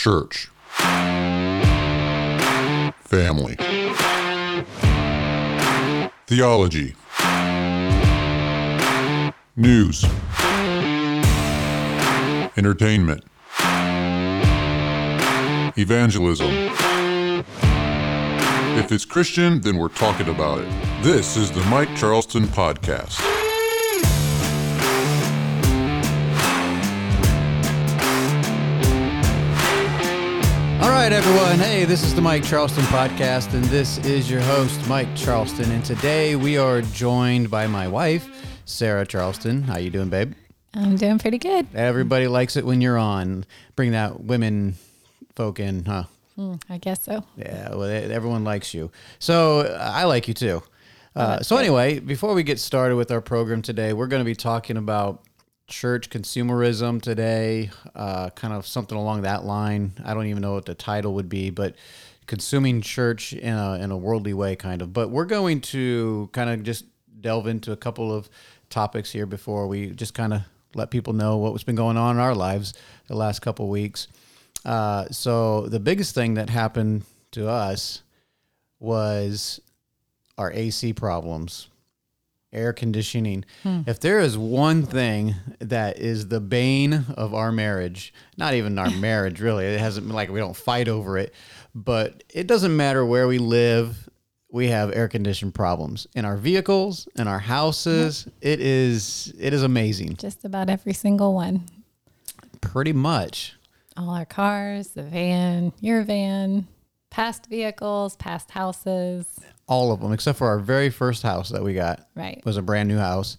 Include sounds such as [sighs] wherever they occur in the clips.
church, family, theology, news, entertainment, evangelism. If it's Christian, then we're talking about it. This is the Mike Charleston Podcast. Right, everyone. Hey, this is the Mike Charleston podcast, and this is your host, Mike Charleston. And today we are joined by my wife, Sarah Charleston. How you doing, babe? I'm doing pretty good. Everybody likes it when you're on. Bring that women folk in, huh? Mm, I guess so. Yeah, well, everyone likes you. So uh, I like you too. Uh, so anyway, before we get started with our program today, we're going to be talking about church consumerism today, uh, kind of something along that line. I don't even know what the title would be, but consuming church in a, in a worldly way, kind of. But we're going to kind of just delve into a couple of topics here before we just kind of let people know what's been going on in our lives the last couple of weeks. Uh, so the biggest thing that happened to us was our AC problems, air conditioning. Hmm. If there is one thing that is the bane of our marriage, not even our [laughs] marriage really, it hasn't been like we don't fight over it, but it doesn't matter where we live. We have air conditioning problems in our vehicles, in our houses. It is it is amazing, Just about every single one. pretty much. All our cars, the van, your van, past vehicles, past houses. All of them except for our very first house that we got Right. was a brand new house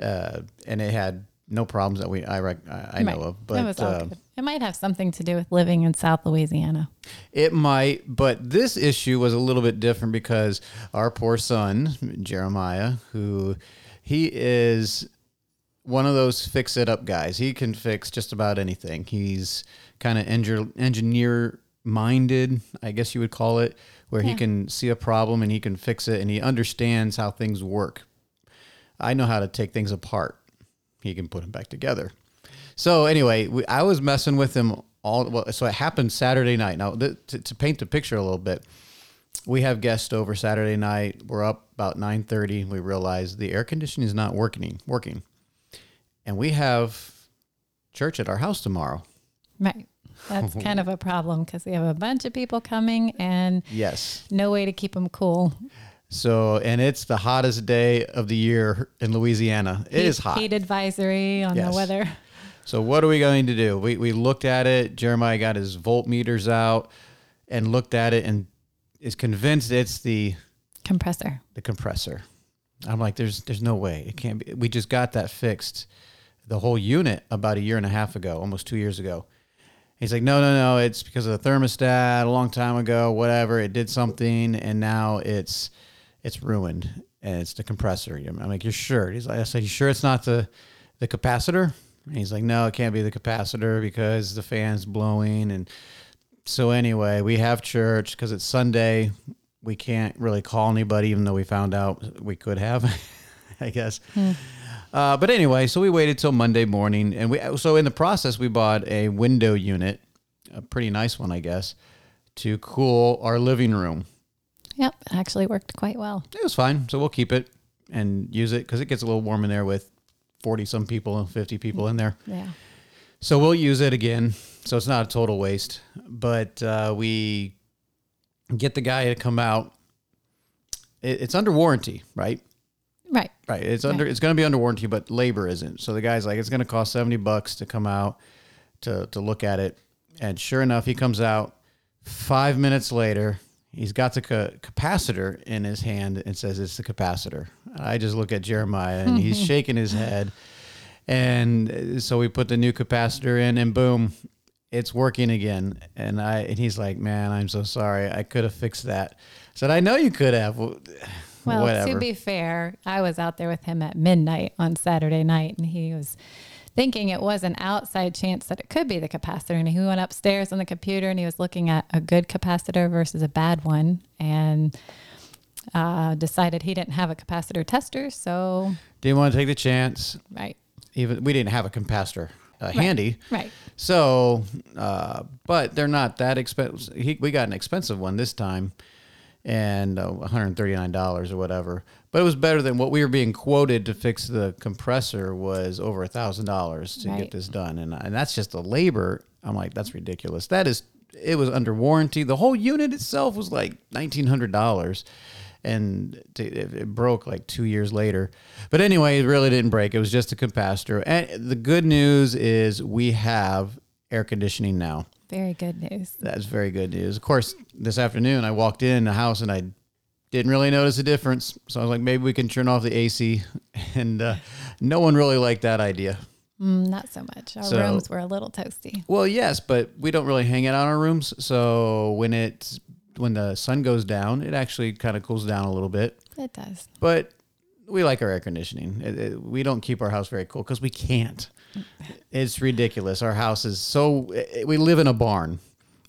uh, and it had no problems that we i, rec- I I know of it but uh. It might have something to do with living in South Louisiana. it might but this issue was a little bit different because our poor son jeremiah who he is one of those fix it up guys he can fix just about anything he's kind of engineer minded i guess you would call it where he can see a problem and he can fix it and he understands how things work I know how to take things apart. He can put them back together. So anyway, we, I was messing with him all. Well, so it happened Saturday night. Now th- to, to paint the picture a little bit, we have guests over Saturday night. We're up about nine thirty. We realize the air conditioning is not working. Working, and we have church at our house tomorrow. Right. That's [laughs] kind of a problem because we have a bunch of people coming and Yes. no way to keep them cool. So and it's the hottest day of the year in Louisiana. It is Heat- hot. Heat advisory on Yes. the weather. So what are we going to do? We we looked at it. Jeremiah got his voltmeters out and looked at it and is convinced it's the Compressor. the compressor. I'm like, there's there's no way it can't be. We just got that fixed, the whole unit about a year and a half ago, almost two years ago. He's like, no, no, no, it's because of the thermostat a long time ago, whatever. It did something, and now it's it's ruined, and it's the compressor. I'm like, you're sure? He's like, I said, you sure it's not the the capacitor? And he's like, no, it can't be the capacitor because the fan's blowing. And so anyway, we have church because it's Sunday. We can't really call anybody, even though we found out we could have, [laughs] I guess. Hmm. Uh, but anyway, so we waited till Monday morning, and we so in the process we bought a window unit, a pretty nice one, I guess, to cool our living room. Yep. Actually worked quite well. It was fine, so we'll keep it and use it because it gets a little warm in there with forty some people and fifty people in there. Yeah. So we'll use it again. So it's not a total waste. But uh, we get the guy to come out. It, it's under warranty, right? Right. It's under. It's going to be under warranty, but labor isn't. So the guy's like, it's going to cost seventy bucks to come out to to look at it. And sure enough, he comes out. Five minutes later, he's got the ca- capacitor in his hand and says it's the capacitor. I just look at Jeremiah and he's [laughs] shaking his head. And so we put the new capacitor in, and boom, it's working again. And I and he's like, "Man, I'm so sorry. I could have fixed that." I said, "I know you could have." Well, whatever. to be fair, I was out there with him at midnight on Saturday night, and he was thinking it was an outside chance that it could be the capacitor. And he went upstairs on the computer and he was looking at a good capacitor versus a bad one, and uh, decided he didn't have a capacitor tester. So, Didn't want to take the chance. right, Even we didn't have a capacitor. uh, handy. Right. So, uh, but they're not that expensive. He, we got an expensive one this time, and uh, one hundred thirty nine dollars or whatever. But it was better than what we were being quoted to fix the compressor was over a thousand dollars to Right. get this done, and and that's just the labor. I'm like, that's ridiculous. That is, it was under warranty. The whole unit itself was like nineteen hundred dollars. And t- it, it broke like two years later, but anyway, it really didn't break. It was just a capacitor. And the good news is we have air conditioning now. Very good news. That's very good news. Of course, this afternoon I walked in the house and I didn't really notice a difference. So I was like, maybe we can turn off the AC. [laughs] And uh, no one really liked that idea. Mm, not so much. Our So- rooms were a little toasty. Well, yes, but we don't really hang out in our rooms. So when it's when the sun goes down, it actually kind of cools down a little bit. It does. But we like our air conditioning. It- it- we don't keep our house very cool because we can't. It's ridiculous. Our house is so. We live in a barn,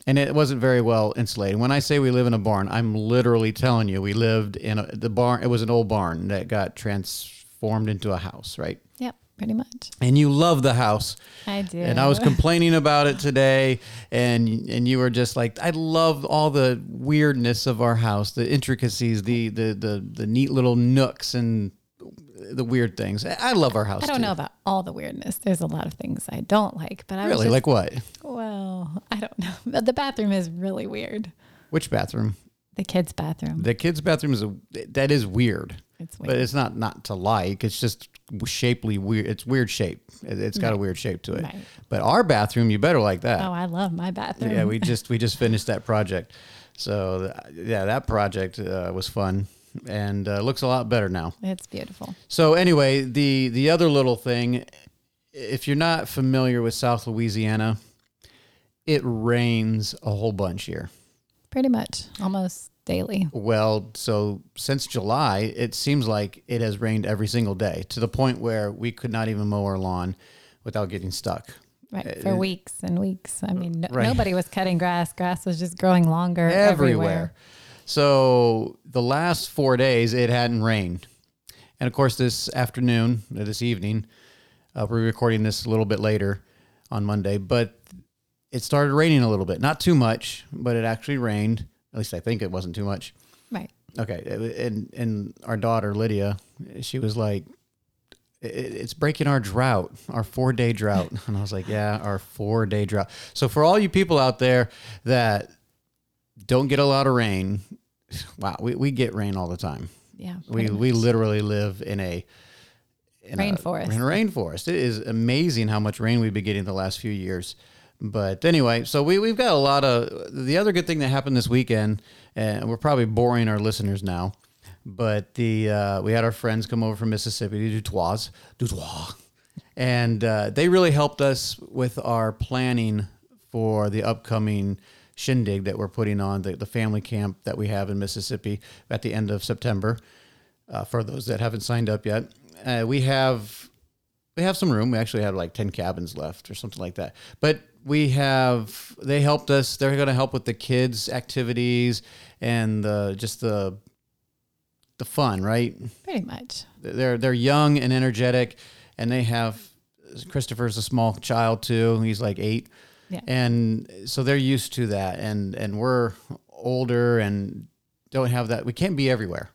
and it wasn't very well insulated. When I say we live in a barn, I'm literally telling you we lived in a, the barn. It was an old barn that got transformed into a house, right? Yep, pretty much. And you love the house. I do. And I was complaining about it today, and and you were just like, I love all the weirdness of our house, the intricacies, the the the, the neat little nooks and the weird things. I love our house. I don't too. know about all the weirdness. There's a lot of things I don't like, but I was Really, just, like what? well, I don't know. [laughs] But the bathroom is really weird. Which bathroom? The kids' bathroom. The kids' bathroom is a, that is weird, It's weird. but it's not not to like. It's just shapely weird. It's weird shape. It- It's got a weird shape to it. Right. But our bathroom, you better like that. oh, I love my bathroom. yeah, we [laughs] just we just finished that project. So yeah, that project uh, was fun and uh, looks a lot better now. It's beautiful. So anyway, the the other little thing, if you're not familiar with South Louisiana, it rains a whole bunch here. Pretty much almost daily. Well, so since July, it seems like it has rained every single day to the point where we could not even mow our lawn without getting stuck. Right. For weeks and weeks. I mean, no, Uh, Right. nobody was cutting grass. Grass was just growing longer everywhere. everywhere. So the last four days it hadn't rained, and of course this afternoon, uh, this evening, uh, we're recording this a little bit later on Monday, but it started raining a little bit, not too much, but it actually rained. At least I think it wasn't too much. Right. Okay, and and our daughter Lydia, she was like, "It's breaking our drought, our four day drought," [laughs] and I was like, "Yeah, our four day drought." So for all you people out there that don't get a lot of rain, [laughs] wow, we, we get rain all the time. Yeah. We pretty we literally live in a in a- Rainforest. in a rainforest. It is amazing how much rain we've been getting the last few years. But anyway, so we we've got a lot of the other good thing that happened this weekend, and we're probably boring our listeners now. But the uh, we had our friends come over from Mississippi, to Dutois, Dutois, and uh, they really helped us with our planning for the upcoming shindig that we're putting on the, the family camp that we have in Mississippi at the end of September. Uh, for those that haven't signed up yet, uh, we have we have some room. We actually have like ten cabins left or something like that. But we have they helped us. They're going to help with the kids' activities and the just the the fun, right? Pretty much. they're they're young and energetic, and they have Christopher's a small child too. He's like eight, Yeah. and so they're used to that. And and we're older and don't have that. We can't be everywhere,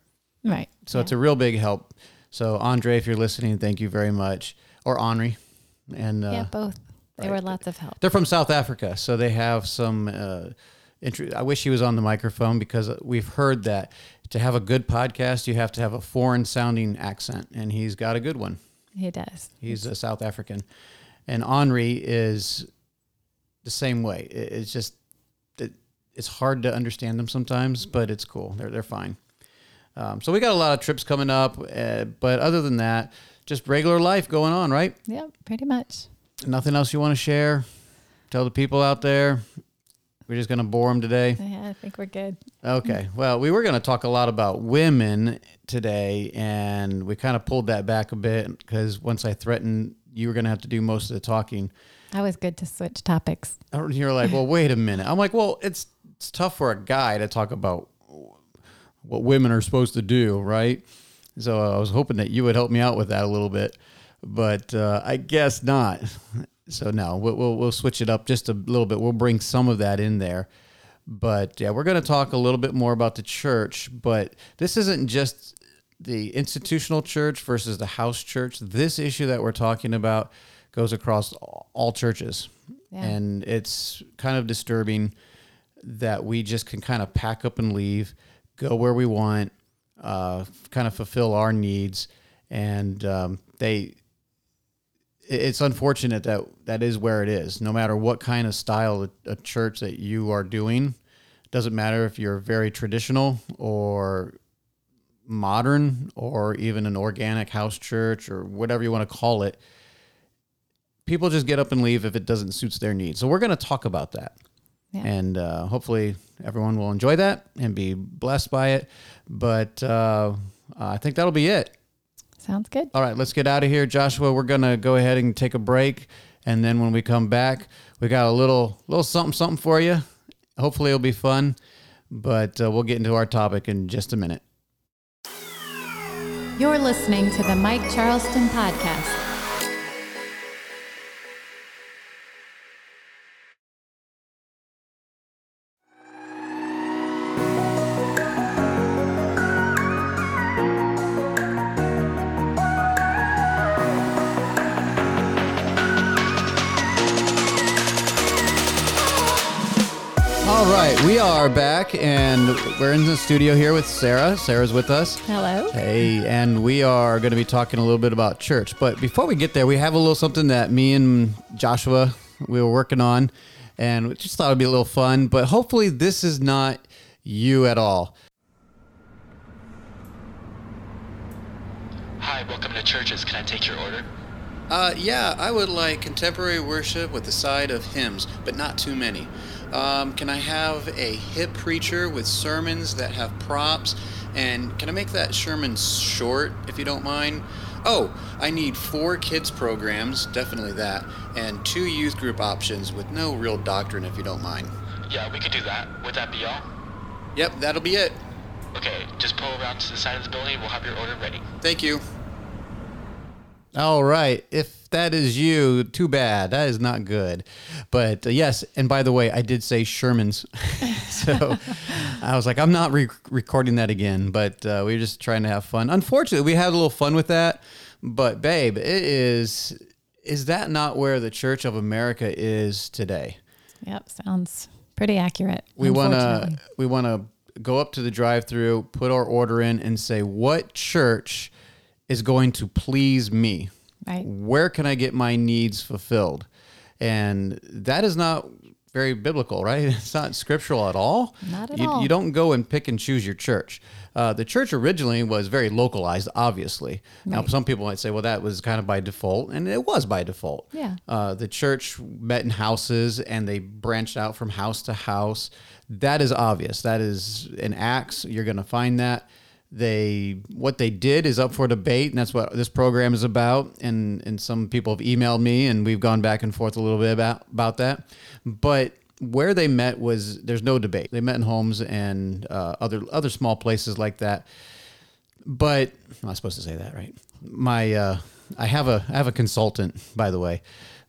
Right. so it's a real big help. So Andre, if you're listening, thank you very much, or Henri, and uh, yeah, both. They were lots of help. they're from South Africa, so they have some. Uh, I wish he was on the microphone because we've heard that to have a good podcast, you have to have a foreign sounding accent, and he's got a good one. He does. He's a South African, and Henri is the same way. It- It's just it, it's hard to understand them sometimes, but it's cool. They're they're fine. Um, so we got a lot of trips coming up, uh, but other than that, just regular life going on, right? Yep, pretty much. Nothing else you want to share? Tell the people out there. We're just gonna bore them today. Yeah, I think we're good. Okay. Well, we were going to talk a lot about women today, and we kind of pulled that back a bit because once I threatened you were going to have to do most of the talking, I was good to switch topics. And you're like, "Well, wait a minute." I'm like, "Well, it's it's tough for a guy to talk about what women are supposed to do, right?" So I was hoping that you would help me out with that a little bit, but uh, I guess not. so no, we'll, we'll we'll switch it up just a little bit. We'll bring some of that in there, but yeah, we're going to talk a little bit more about the church. But this isn't just the institutional church versus the house church. This issue that we're talking about goes across all churches, Yeah. and it's kind of disturbing that we just can kind of pack up and leave, go where we want, uh, kind of fulfill our needs, and um, they. It's unfortunate that that is where it is. No matter what kind of style of a church that you are doing, doesn't matter if you're very traditional or modern or even an organic house church or whatever you want to call it. People just get up and leave if it doesn't suits their needs. So we're going to talk about that. Yeah. And uh, hopefully everyone will enjoy that and be blessed by it. But uh, I think that'll be it. Sounds good. All right, let's get out of here, Joshua. We're gonna go ahead and take a break, and then when we come back, we got a little little something something for you. Hopefully, it'll be fun. But uh, we'll get into our topic in just a minute. You're listening to the Mike Charleston Podcast. Right, we are back, and we're in the studio here with Sarah. Sarah's with us. Hello. Hey, and we are going to be talking a little bit about church. But before we get there, we have a little something that me and Joshua we were working on, and we just thought it'd be a little fun. But hopefully, this is not you at all. Hi, welcome to Churches. Can I take your order? Uh, yeah, I would like contemporary worship with a side of hymns, but not too many. Um, can I have a hip preacher with sermons that have props? And can I make that sermon short, if you don't mind? Oh, I need four kids programs, definitely that, and two youth group options with no real doctrine, if you don't mind. Yeah, we could do that. Would that be all? Yep, that'll be it. Okay, just pull around to the side of the building. We'll have your order ready. Thank you. All right. If that is you, too bad. That is not good. But uh, yes, and by the way, I did say Sherman's. [laughs] so I was like, I'm not re- recording that again, but uh, we were just trying to have fun. Unfortunately, we had a little fun with that. But babe, it is is that not where the Church of America is today? Yep, sounds pretty accurate. we want to we want to go up to the drive-through, put our order in, and say what church is going to please me. Right. Where can I get my needs fulfilled? And that is not very biblical, right? [laughs] It's not scriptural at all. Not at you, all. You don't go and pick and choose your church. Uh, the church originally was very localized, obviously. Now, some people might say, well, that was kind of by default, and it was by default. Yeah. Uh, the church met in houses and they branched out from house to house. That is obvious. That is in Acts. You're going to find that. They what they did is up for debate, and that's what this program is about. And and some people have emailed me, and we've gone back and forth a little bit about about that. But where they met was there's no debate. They met in homes and uh, other other small places like that but I'm not supposed to say that, right? My uh, I have a I have a consultant, by the way,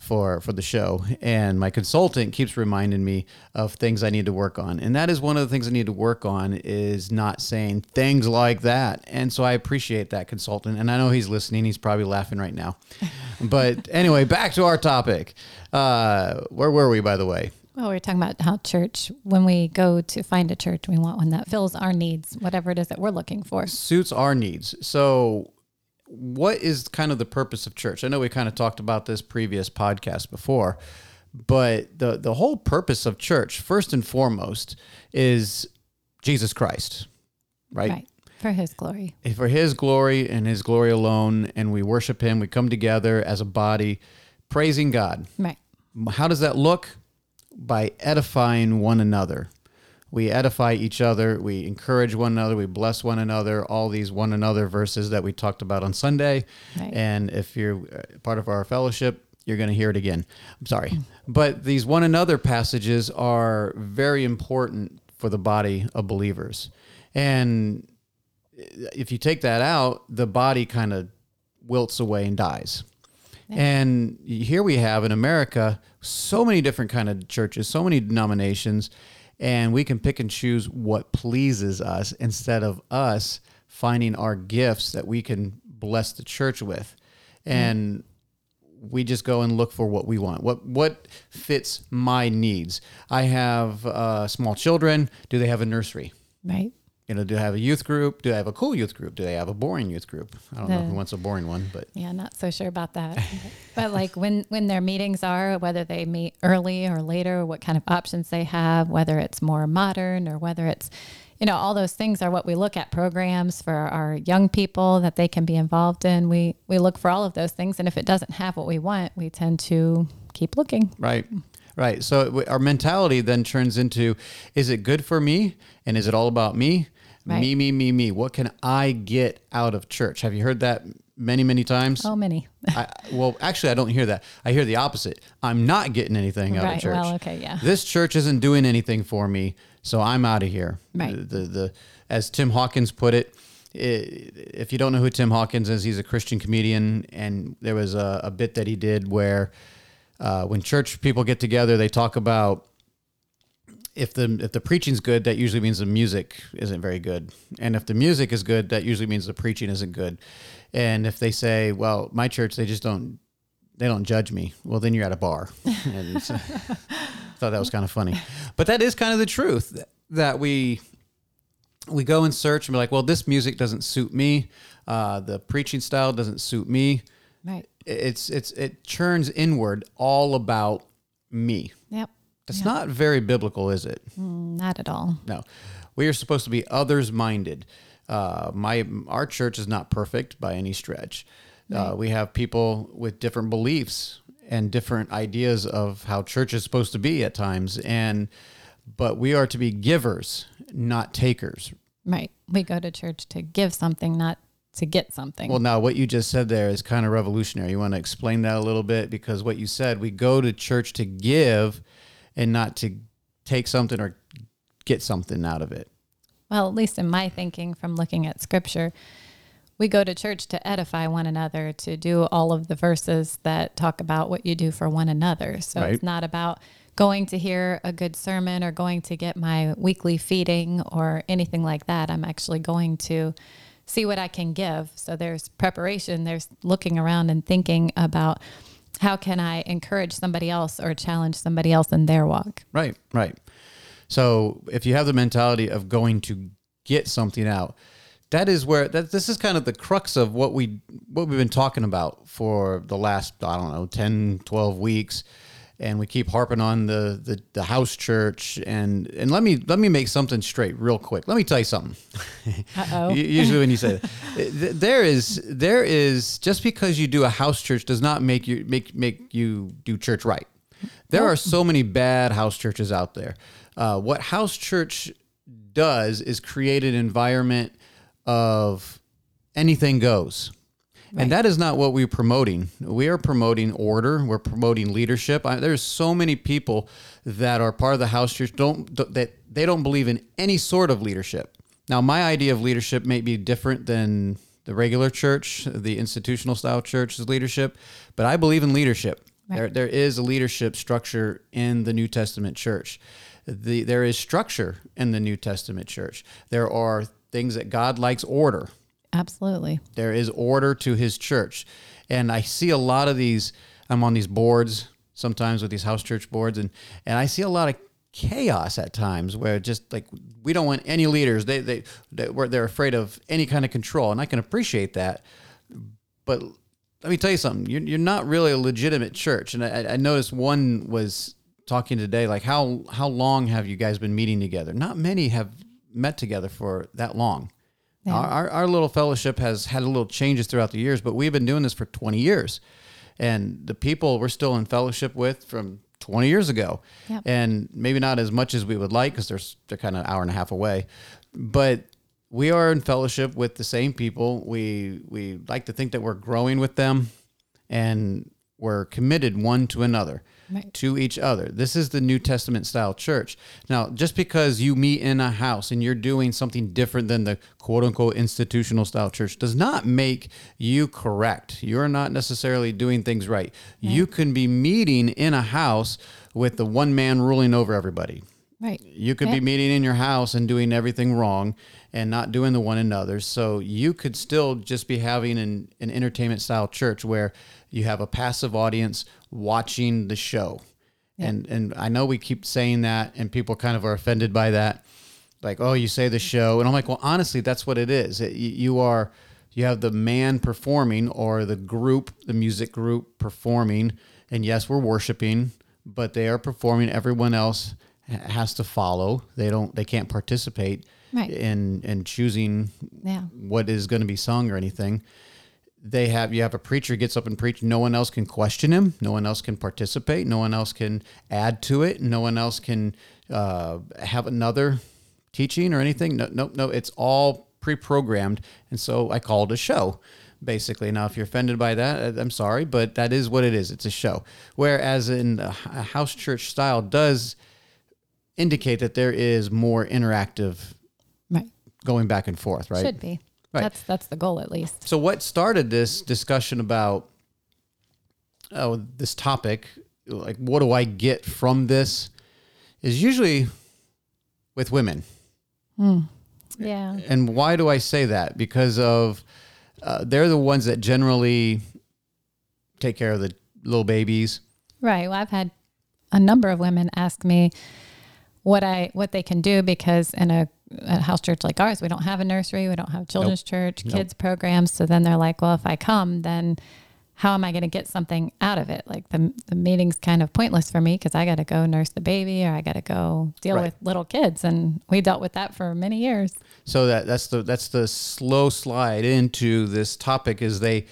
for for the show, and my consultant keeps reminding me of things I need to work on, and that is one of the things I need to work on is not saying things like that, and so I appreciate that consultant, and I know he's listening. He's probably laughing right now, [laughs] but anyway, back to our topic. Uh, where were we, by the way? Well, we were talking about how church, when we go to find a church, we want one that fills our needs, whatever it is that we're looking for. suits our needs. So, what is kind of the purpose of church? I know we kind of talked about this previous podcast before, but the the whole purpose of church, first and foremost, is Jesus Christ, right? Right. For his glory. For His glory and His glory alone, and we worship Him. We come together as a body, praising God. Right. How does that look? By edifying one another. We edify each other. We encourage one another. We bless one another. All these one another verses that we talked about on Sunday. Right. And if you're uh, part of our fellowship, you're going to hear it again. I'm sorry. But these one another passages are very important for the body of believers. And if you take that out, the body kind of wilts away and dies. And here we have in America so many different kind of churches, so many denominations, and we can pick and choose what pleases us instead of us finding our gifts that we can bless the church with. And we just go and look for what we want. What what fits my needs? I have uh, small children. Do they have a nursery? Right. You know, do they have a youth group? Do they have a cool youth group? Do they have a boring youth group? I don't know The- who wants a boring one, but Yeah, not so sure about that. [laughs] but like when when their meetings are, whether they meet early or later, what kind of options they have, whether it's more modern or whether it's you know, all those things are what we look at programs for our young people that they can be involved in. We we look for all of those things and if it doesn't have what we want, we tend to keep looking. Right. Right. So our mentality then turns into is it good for me? And is it all about me? Right. Me, me, me, me. What can I get out of church? Have you heard that many, many times? Oh, many. I, well, actually, I don't hear that. I hear the opposite. I'm not getting anything out Right, of church. well, okay, yeah. This church isn't doing anything for me, so I'm out of here. Right. The, the, the as Tim Hawkins put it, if you don't know who Tim Hawkins is, he's a Christian comedian, and there was a, a bit that he did where uh, when church people get together, they talk about if the if the preaching's good, that usually means the music isn't very good, and if the music is good, that usually means the preaching isn't good. And if they say, "Well, my church, they just don't they don't judge me," well, then you're at a bar. [laughs] And so- thought that was kind of funny, but that is kind of the truth that- that we we go and search and be like, "Well, this music doesn't suit me. Uh, the preaching style doesn't suit me." Right. It's it's it churns inward, all about me. That's not very biblical, is it? Not at all. No, we are supposed to be others minded. Uh, my our church is not perfect by any stretch. Uh, we have people with different beliefs and different ideas of how church is supposed to be at times, and but we are to be givers, not takers. Right. We go to church to give something, not to get something. Well, now what you just said there is kind of revolutionary. You want to explain that a little bit because what you said, we go to church to give and not to take something or get something out of it. Well, at least in my thinking from looking at scripture, we go to church to edify one another, to do all of the verses that talk about what you do for one another. So Right. it's not about going to hear a good sermon or going to get my weekly feeding or anything like that. I'm actually going to see what I can give. So there's preparation, there's looking around and thinking about how can I encourage somebody else or challenge somebody else in their walk. Right, right. So if you have the mentality of going to get something out, that is where that this is kind of the crux of what we what we've been talking about for the last I don't know 10 12 weeks and we keep harping on the, the the house church and and let me let me make something straight real quick. Let me tell you something. [laughs] Uh-oh. Usually when you say that, [laughs] there is there is just because you do a house church does not make you make make you do church right. There are so many bad house churches out there. Uh, what house church does is create an environment of anything goes. And that is not what we're promoting. We are promoting order. We're promoting leadership. I, there's so many people that are part of the house church don't that they don't believe in any sort of leadership. Now, my idea of leadership may be different than the regular church, the institutional style church's leadership, but I believe in leadership. There, there is a leadership structure in the New Testament church. The, there is structure in the New Testament church. There are things that God likes order. Absolutely. There is order to his church. And I see a lot of these, I'm on these boards sometimes with these house church boards, and, and I see a lot of chaos at times where just like we don't want any leaders. They, they, they're afraid of any kind of control. And I can appreciate that. But let me tell you something. You're, you're not really a legitimate church. And I, I noticed one was talking today, like how, how long have you guys been meeting together? Not many have met together for that long. Yeah. Our, our, our little fellowship has had a little changes throughout the years, but we've been doing this for 20 years. And the people we're still in fellowship with from 20 years ago. Yep. And maybe not as much as we would like because they're, they're kind of an hour and a half away. But we are in fellowship with the same people. We, we like to think that we're growing with them and we're committed one to another Right. to each other. This is the New Testament style church. Now, just because you meet in a house and you're doing something different than the quote unquote institutional style church does not make you correct. You're not necessarily doing things right. You can be meeting in a house with the one man ruling over everybody. Right. You could be meeting in your house and doing everything wrong and not doing the one another. So you could still just be having an, an entertainment style church where you have a passive audience watching the show. And and I know we keep saying that and people kind of are offended by that. Like, oh, you say the show. And I'm like, well, honestly, that's what it is. It, you, you are you have the man performing or the group, the music group performing. And yes, we're worshiping, but they are performing. Everyone else has to follow. They don't they can't participate Right. in in choosing Yeah. what is going to be sung or anything. They have you have a preacher gets up and preach. No one else can question him. No one else can participate. No one else can add to it. No one else can uh, have another teaching or anything. No, no, no. It's all pre-programmed, and so I call it a show. Basically, now if you're offended by that, uh, I'm sorry, but that is what it is. It's a show. Whereas in a house church style does indicate that there is more interactive Right. going back and forth, right? Should be. Right. That's that's the goal at least. So, what started this discussion about oh this topic? Like, what do I get from this? Is usually with women, Yeah. and why do I say that? Because of uh, they're the ones that generally take care of the little babies. Right. Well, I've had a number of women ask me what I what they can do because in a, a house church like ours, we don't have a nursery, we don't have children's church, Nope. kids programs. So then they're like, well, if I come, then how am I going to get something out of it? Like the the meeting's kind of pointless for me because I got to go nurse the baby or I got to go deal Right. with little kids, and we dealt with that for many years. So that that's the that's the slow slide into this topic is they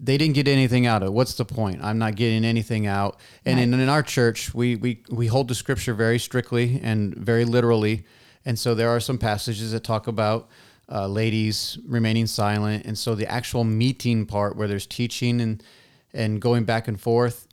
they didn't get anything out of it. What's the point? I'm not getting anything out. And in, in our church, we, we we hold the scripture very strictly and very literally. And so there are some passages that talk about uh, ladies remaining silent. And so the actual meeting part where there's teaching and and going back and forth,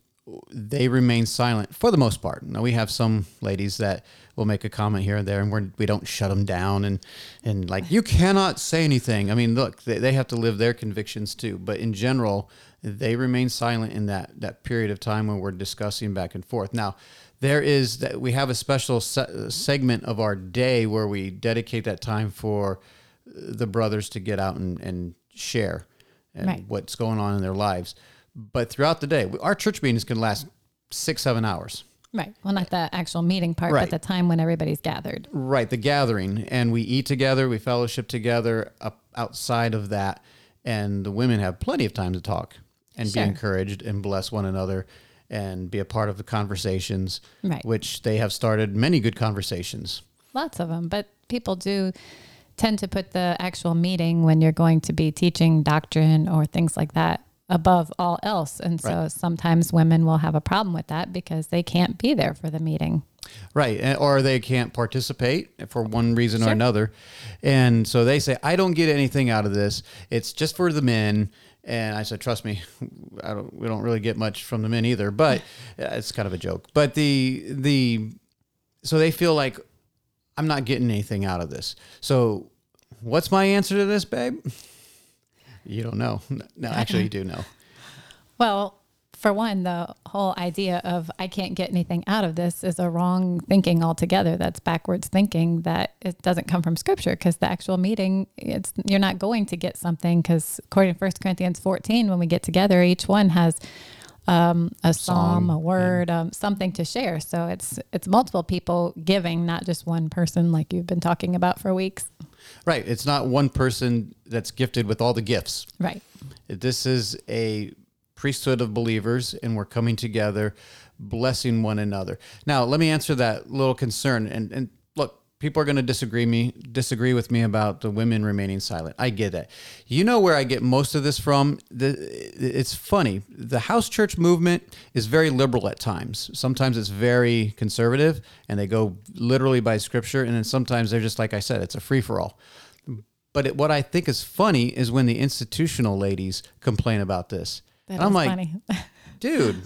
they remain silent for the most part. Now we have some ladies that will make a comment here and there, and we're, we don't shut them down and and like you cannot say anything. I mean, look, they, they have to live their convictions too. But in general, they remain silent in that that period of time when we're discussing back and forth. Now, there is that we have a special se- uh, segment of our day where we dedicate that time for uh, the brothers to get out and, and share and Right. what's going on in their lives. But throughout the day, our church meetings can last six, seven hours. Right. Well, not the actual meeting part, Right. but the time when everybody's gathered. Right, the gathering, and we eat together, we fellowship together. Up outside of that, and the women have plenty of time to talk and Sure. be encouraged and bless one another and be a part of the conversations. Right. Which they have started many good conversations. Lots of them, but people do tend to put the actual meeting when you're going to be teaching doctrine or things like that above all else. And so Right. sometimes women will have a problem with that because they can't be there for the meeting. Right. Eh, or they can't participate for one reason or another. And so they say, I don't get anything out of this. It's just for the men. And I said, trust me, [laughs] I don't, we don't really get much from the men either, but [laughs] uh, it's kind of a joke. But the, the, so they feel like I'm not getting anything out of this. So what's my answer to this, babe? [laughs] You don't know. No, actually, you do know. Well, for one, the whole idea of I can't get anything out of this is a wrong thinking altogether. That's backwards thinking that it doesn't come from scripture because the actual meeting, it's you're not going to get something because according to 1 Corinthians 14, when we get together, each one has um, a psalm, a word, um, something to share. So it's it's multiple people giving, not just one person like you've been talking about for weeks. Right. It's not one person that's gifted with all the gifts. Right. This is a priesthood of believers, and we're coming together, blessing one another. Now, let me answer that little concern. And and look, people are going to disagree me disagree with me about the women remaining silent. I get that. You know where I get most of this from? The, it's funny. The house church movement is very liberal at times. Sometimes it's very conservative, and they go literally by scripture. And then sometimes they're just like I said, it's a free for all. But it, what I think is funny is when the institutional ladies complain about this. I'm like, funny. [laughs] dude.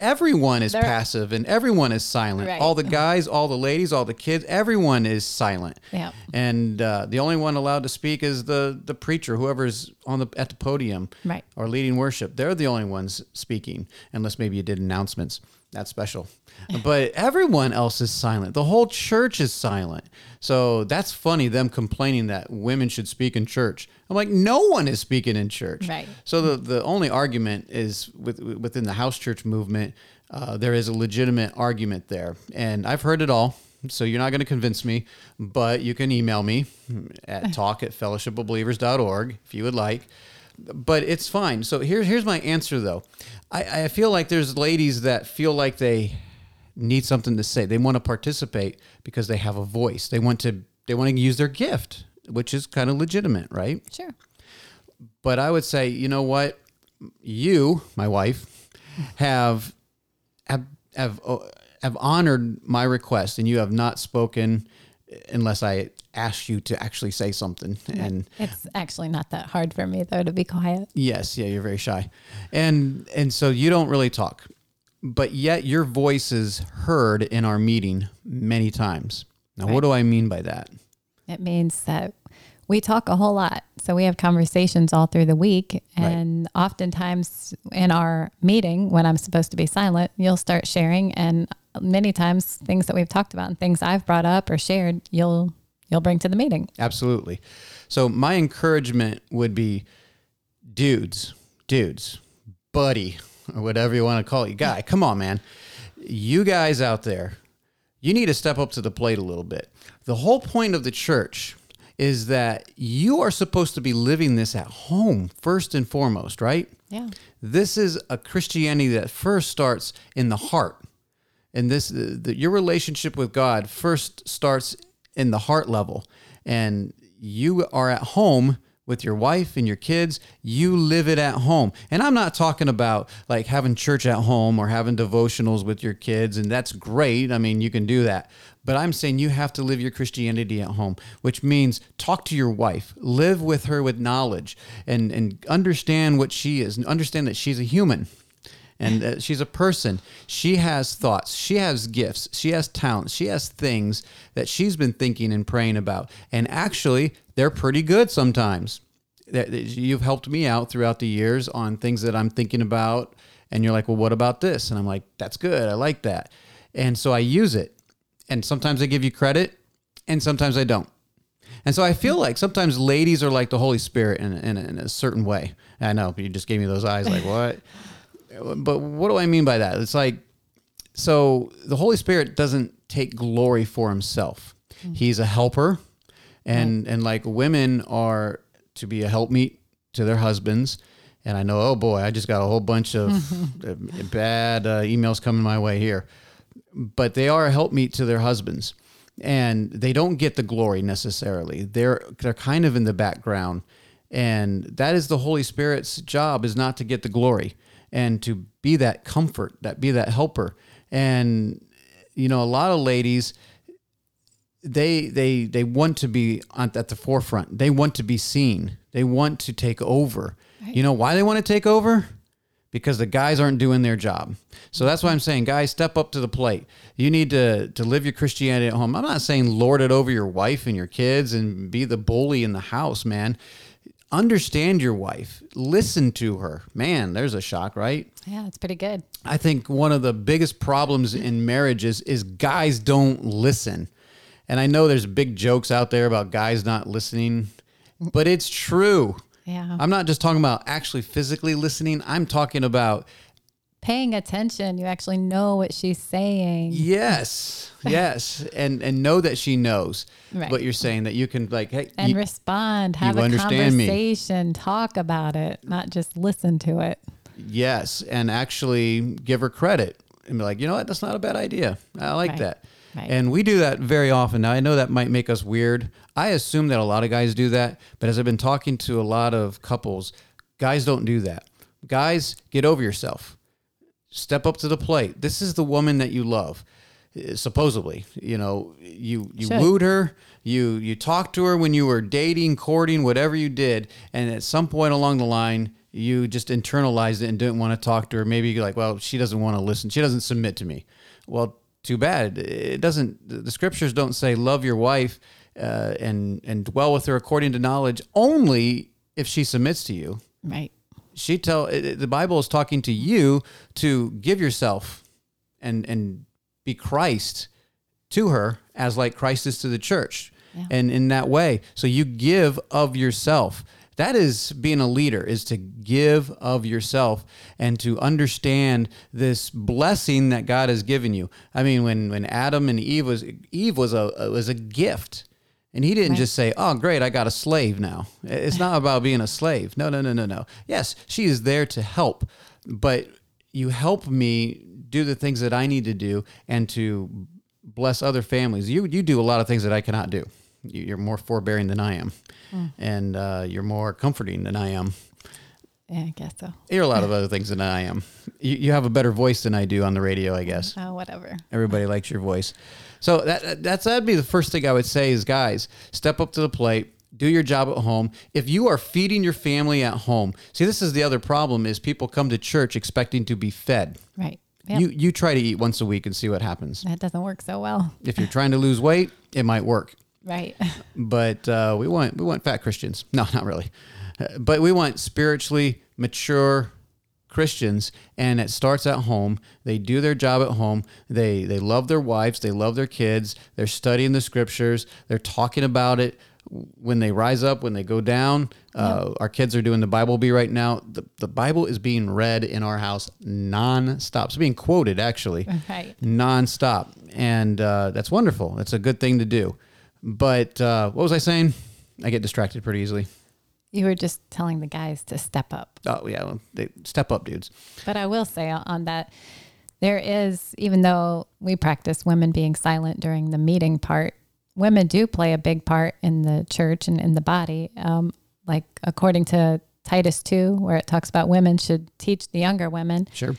Everyone is They're- passive and everyone is silent. Right. All the guys, all the ladies, all the kids, everyone is silent. Yeah. And uh, the only one allowed to speak is the the preacher, whoever's on the at the podium, Right. or leading worship. They're the only ones speaking, unless maybe you did announcements. That's special. but everyone else is silent. The whole church is silent. So that's funny. Them complaining that women should speak in church. I'm like, no one is speaking in church. Right. So the the only argument is with, within the house church movement. Uh, there is a legitimate argument there, and I've heard it all. So you're not going to convince me, but you can email me at [laughs] talk at fellowshipofbelievers.org if you would like. But it's fine. So here's here's my answer though. I, I feel like there's ladies that feel like they need something to say. They want to participate because they have a voice. They want to they want to use their gift, which is kind of legitimate, right? Sure. But I would say, you know what? You, my wife, have have have, uh, have honored my request, and you have not spoken unless I asked you to actually say something. And It's actually not that hard for me though to be quiet. yes, yeah, you're very shy, and and so you don't really talk, but yet your voice is heard in our meeting many times. Now, what do I mean by that? It means that we talk a whole lot. So we have conversations all through the week. And oftentimes in our meeting, when I'm supposed to be silent, you'll start sharing. And many times things that we've talked about and things I've brought up or shared, you'll you'll bring to the meeting. Absolutely. So my encouragement would be dudes, dudes, buddy, or whatever you want to call it, guy. Come on, man. You guys out there, you need to step up to the plate a little bit. The whole point of the church is that you are supposed to be living this at home first and foremost, right? Yeah. This is a Christianity that first starts in the heart. And this the, your relationship with God first starts in the heart level. And you are at home with your wife and your kids, you live it at home. And I'm not talking about like having church at home or having devotionals with your kids and that's great. I mean, you can do that. But I'm saying you have to live your Christianity at home, which means talk to your wife, live with her with knowledge and and understand what she is, and understand that she's a human and uh, she's a person. She has thoughts, she has gifts, she has talents, she has things that she's been thinking and praying about. And actually, they're pretty good sometimes. You've helped me out throughout the years on things that I'm thinking about, and you're like, "Well, what about this?" And I'm like, "That's good. I like that." And so I use it. And sometimes I give you credit, and sometimes I don't. And so I feel like sometimes ladies are like the Holy Spirit in, in, in a certain way. I know, you just gave me those eyes like, what? [laughs] but what do I mean by that? It's like, so the Holy Spirit doesn't take glory for himself. He's a helper. And, and like women are to be a helpmeet to their husbands. And I know, oh boy, I just got a whole bunch [laughs] of bad uh, emails coming my way here. But they are a helpmeet to their husbands. And they don't get the glory necessarily. They're they're kind of in the background. And that is the Holy Spirit's job is not to get the glory and to be that comfort, that be that helper. And you know, a lot of ladies they they they want to be at the forefront. They want to be seen. They want to take over. You know why they want to take over? Because the guys aren't doing their job. So that's why I'm saying, guys, step up to the plate. You need to to live your Christianity at home. I'm not saying lord it over your wife and your kids and be the bully in the house, man. Understand your wife. Listen to her. Man, there's a shock, right? Yeah, it's pretty good. I think one of the biggest problems in marriages is guys don't listen. And I know there's big jokes out there about guys not listening, but it's true. Yeah. I'm not just talking about actually physically listening. I'm talking about Paying attention, you actually know what she's saying. yes, [laughs] yes, and and know that she knows Right. what you're saying. That you can like, hey, and you- respond, have a understand me. conversation, talk about it, not just listen to it. yes, and actually give her credit and be like, you know what, that's not a bad idea. I like Right. that. Right. And we do that very often. Now, I know that might make us weird. I assume that a lot of guys do that, but as I've been talking to a lot of couples, guys don't do that. Guys, get over yourself. Step up to the plate. This is the woman that you love. uh, supposedly. You know, you you Should. wooed her, you you talked to her when you were dating, courting, whatever you did, and at some point along the line, you just internalized it and didn't want to talk to her. Maybe you're like, well, she doesn't want to listen. She doesn't submit to me. Well, too bad. It doesn't. The scriptures don't say love your wife uh, and and dwell with her according to knowledge only if she submits to you Right. She tell it- the bible is talking to you to give yourself and and be christ to her as like christ is to the church Yeah. and in that way. So you give of yourself. That is being a leader is to give of yourself and to understand this blessing that god has given you. I mean when when adam and eve was eve was a was a gift and he didn't Right. just say, "Oh, great, I got a slave now." It's not about being a slave. No, no, no, no, no. Yes, she is there to help, but you help me do the things that I need to do and to bless other families. You you do a lot of things that I cannot do. You- You're more forbearing than I am, and uh, you're more comforting than I am. Yeah, I guess so. You're a lot of [laughs] other things than I am. You, you have a better voice than I do on the radio, I guess. Oh, whatever. Everybody likes your voice. So that that's that'd be the first thing I would say is guys, step up to the plate, do your job at home. If you are feeding your family at home, see this is the other problem is people come to church expecting to be fed. Right. Yep. You you try to eat once a week and see what happens. that doesn't work so well. If you're trying to lose weight, it might work. Right. [laughs] But uh, we want we want fat Christians. No, not really. Uh, But we want spiritually mature Christians, and it starts at home. They do their job at home. They they love their wives. They love their kids. They're studying the scriptures. They're talking about it when they rise up, when they go down. Uh, our kids are doing the Bible Bee right now. The, the Bible is being read in our house non-stop. It's being quoted actually Right. nonstop, and uh, that's wonderful. That's a good thing to do. But uh, what was I saying? I get distracted pretty easily. You were just telling the guys to step up. Oh yeah, well, they, step up, dudes. But I will say on that, there is, even though we practice women being silent during the meeting part, women do play a big part in the church and in the body. Um, like according to Titus 2, where it talks about women should teach the younger women. Sure.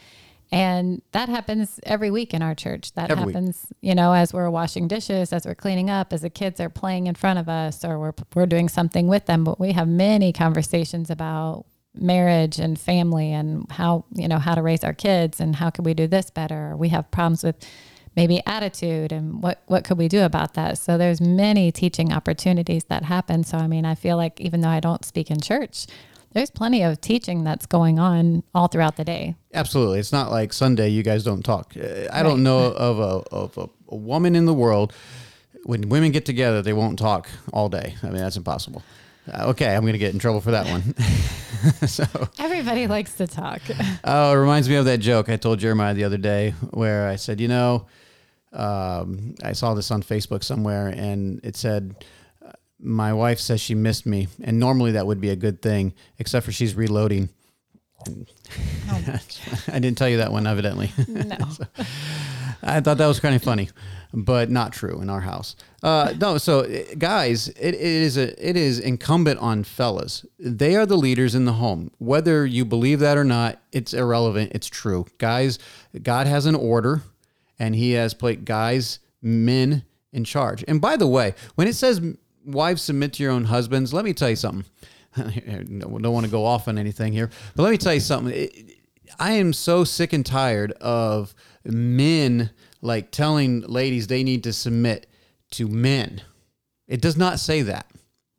And that happens every week in our church. That Every week. happens, you know, as we're washing dishes, as we're cleaning up, as the kids are playing in front of us, or we're we're doing something with them. But we have many conversations about marriage and family and how you know how to raise our kids and how could we do this better. We have problems with maybe attitude and what what could we do about that. So there's many teaching opportunities that happen. So I mean, I feel like even though I don't speak in church, there's plenty of teaching that's going on all throughout the day. Absolutely. It's not like Sunday you guys don't talk. Uh, I don't know of a of a, a woman in the world when women get together they won't talk all day. I mean that's impossible. Uh, okay, I'm going to get in trouble for that one. [laughs] so, Everybody likes to talk. [laughs] oh, it reminds me of that joke I told Jeremiah the other day where I said, you know, um, I saw this on Facebook somewhere and it said, my wife says she missed me. And normally that would be a good thing, except for she's reloading. [laughs] I didn't tell you that one, evidently. No. [laughs] I thought that was kind of funny, but not true in our house. Uh, no, so uh, guys, it, it is a it is incumbent on fellas. They are the leaders in the home. Whether you believe that or not, it's irrelevant. It's true, guys. God has an order, and He has put guys, men in charge. And by the way, when it says wives submit to your own husbands, let me tell you something. [laughs] I don't want to go off on anything here, but let me tell you something. I am so sick and tired of men like telling ladies they need to submit to men. It does not say that.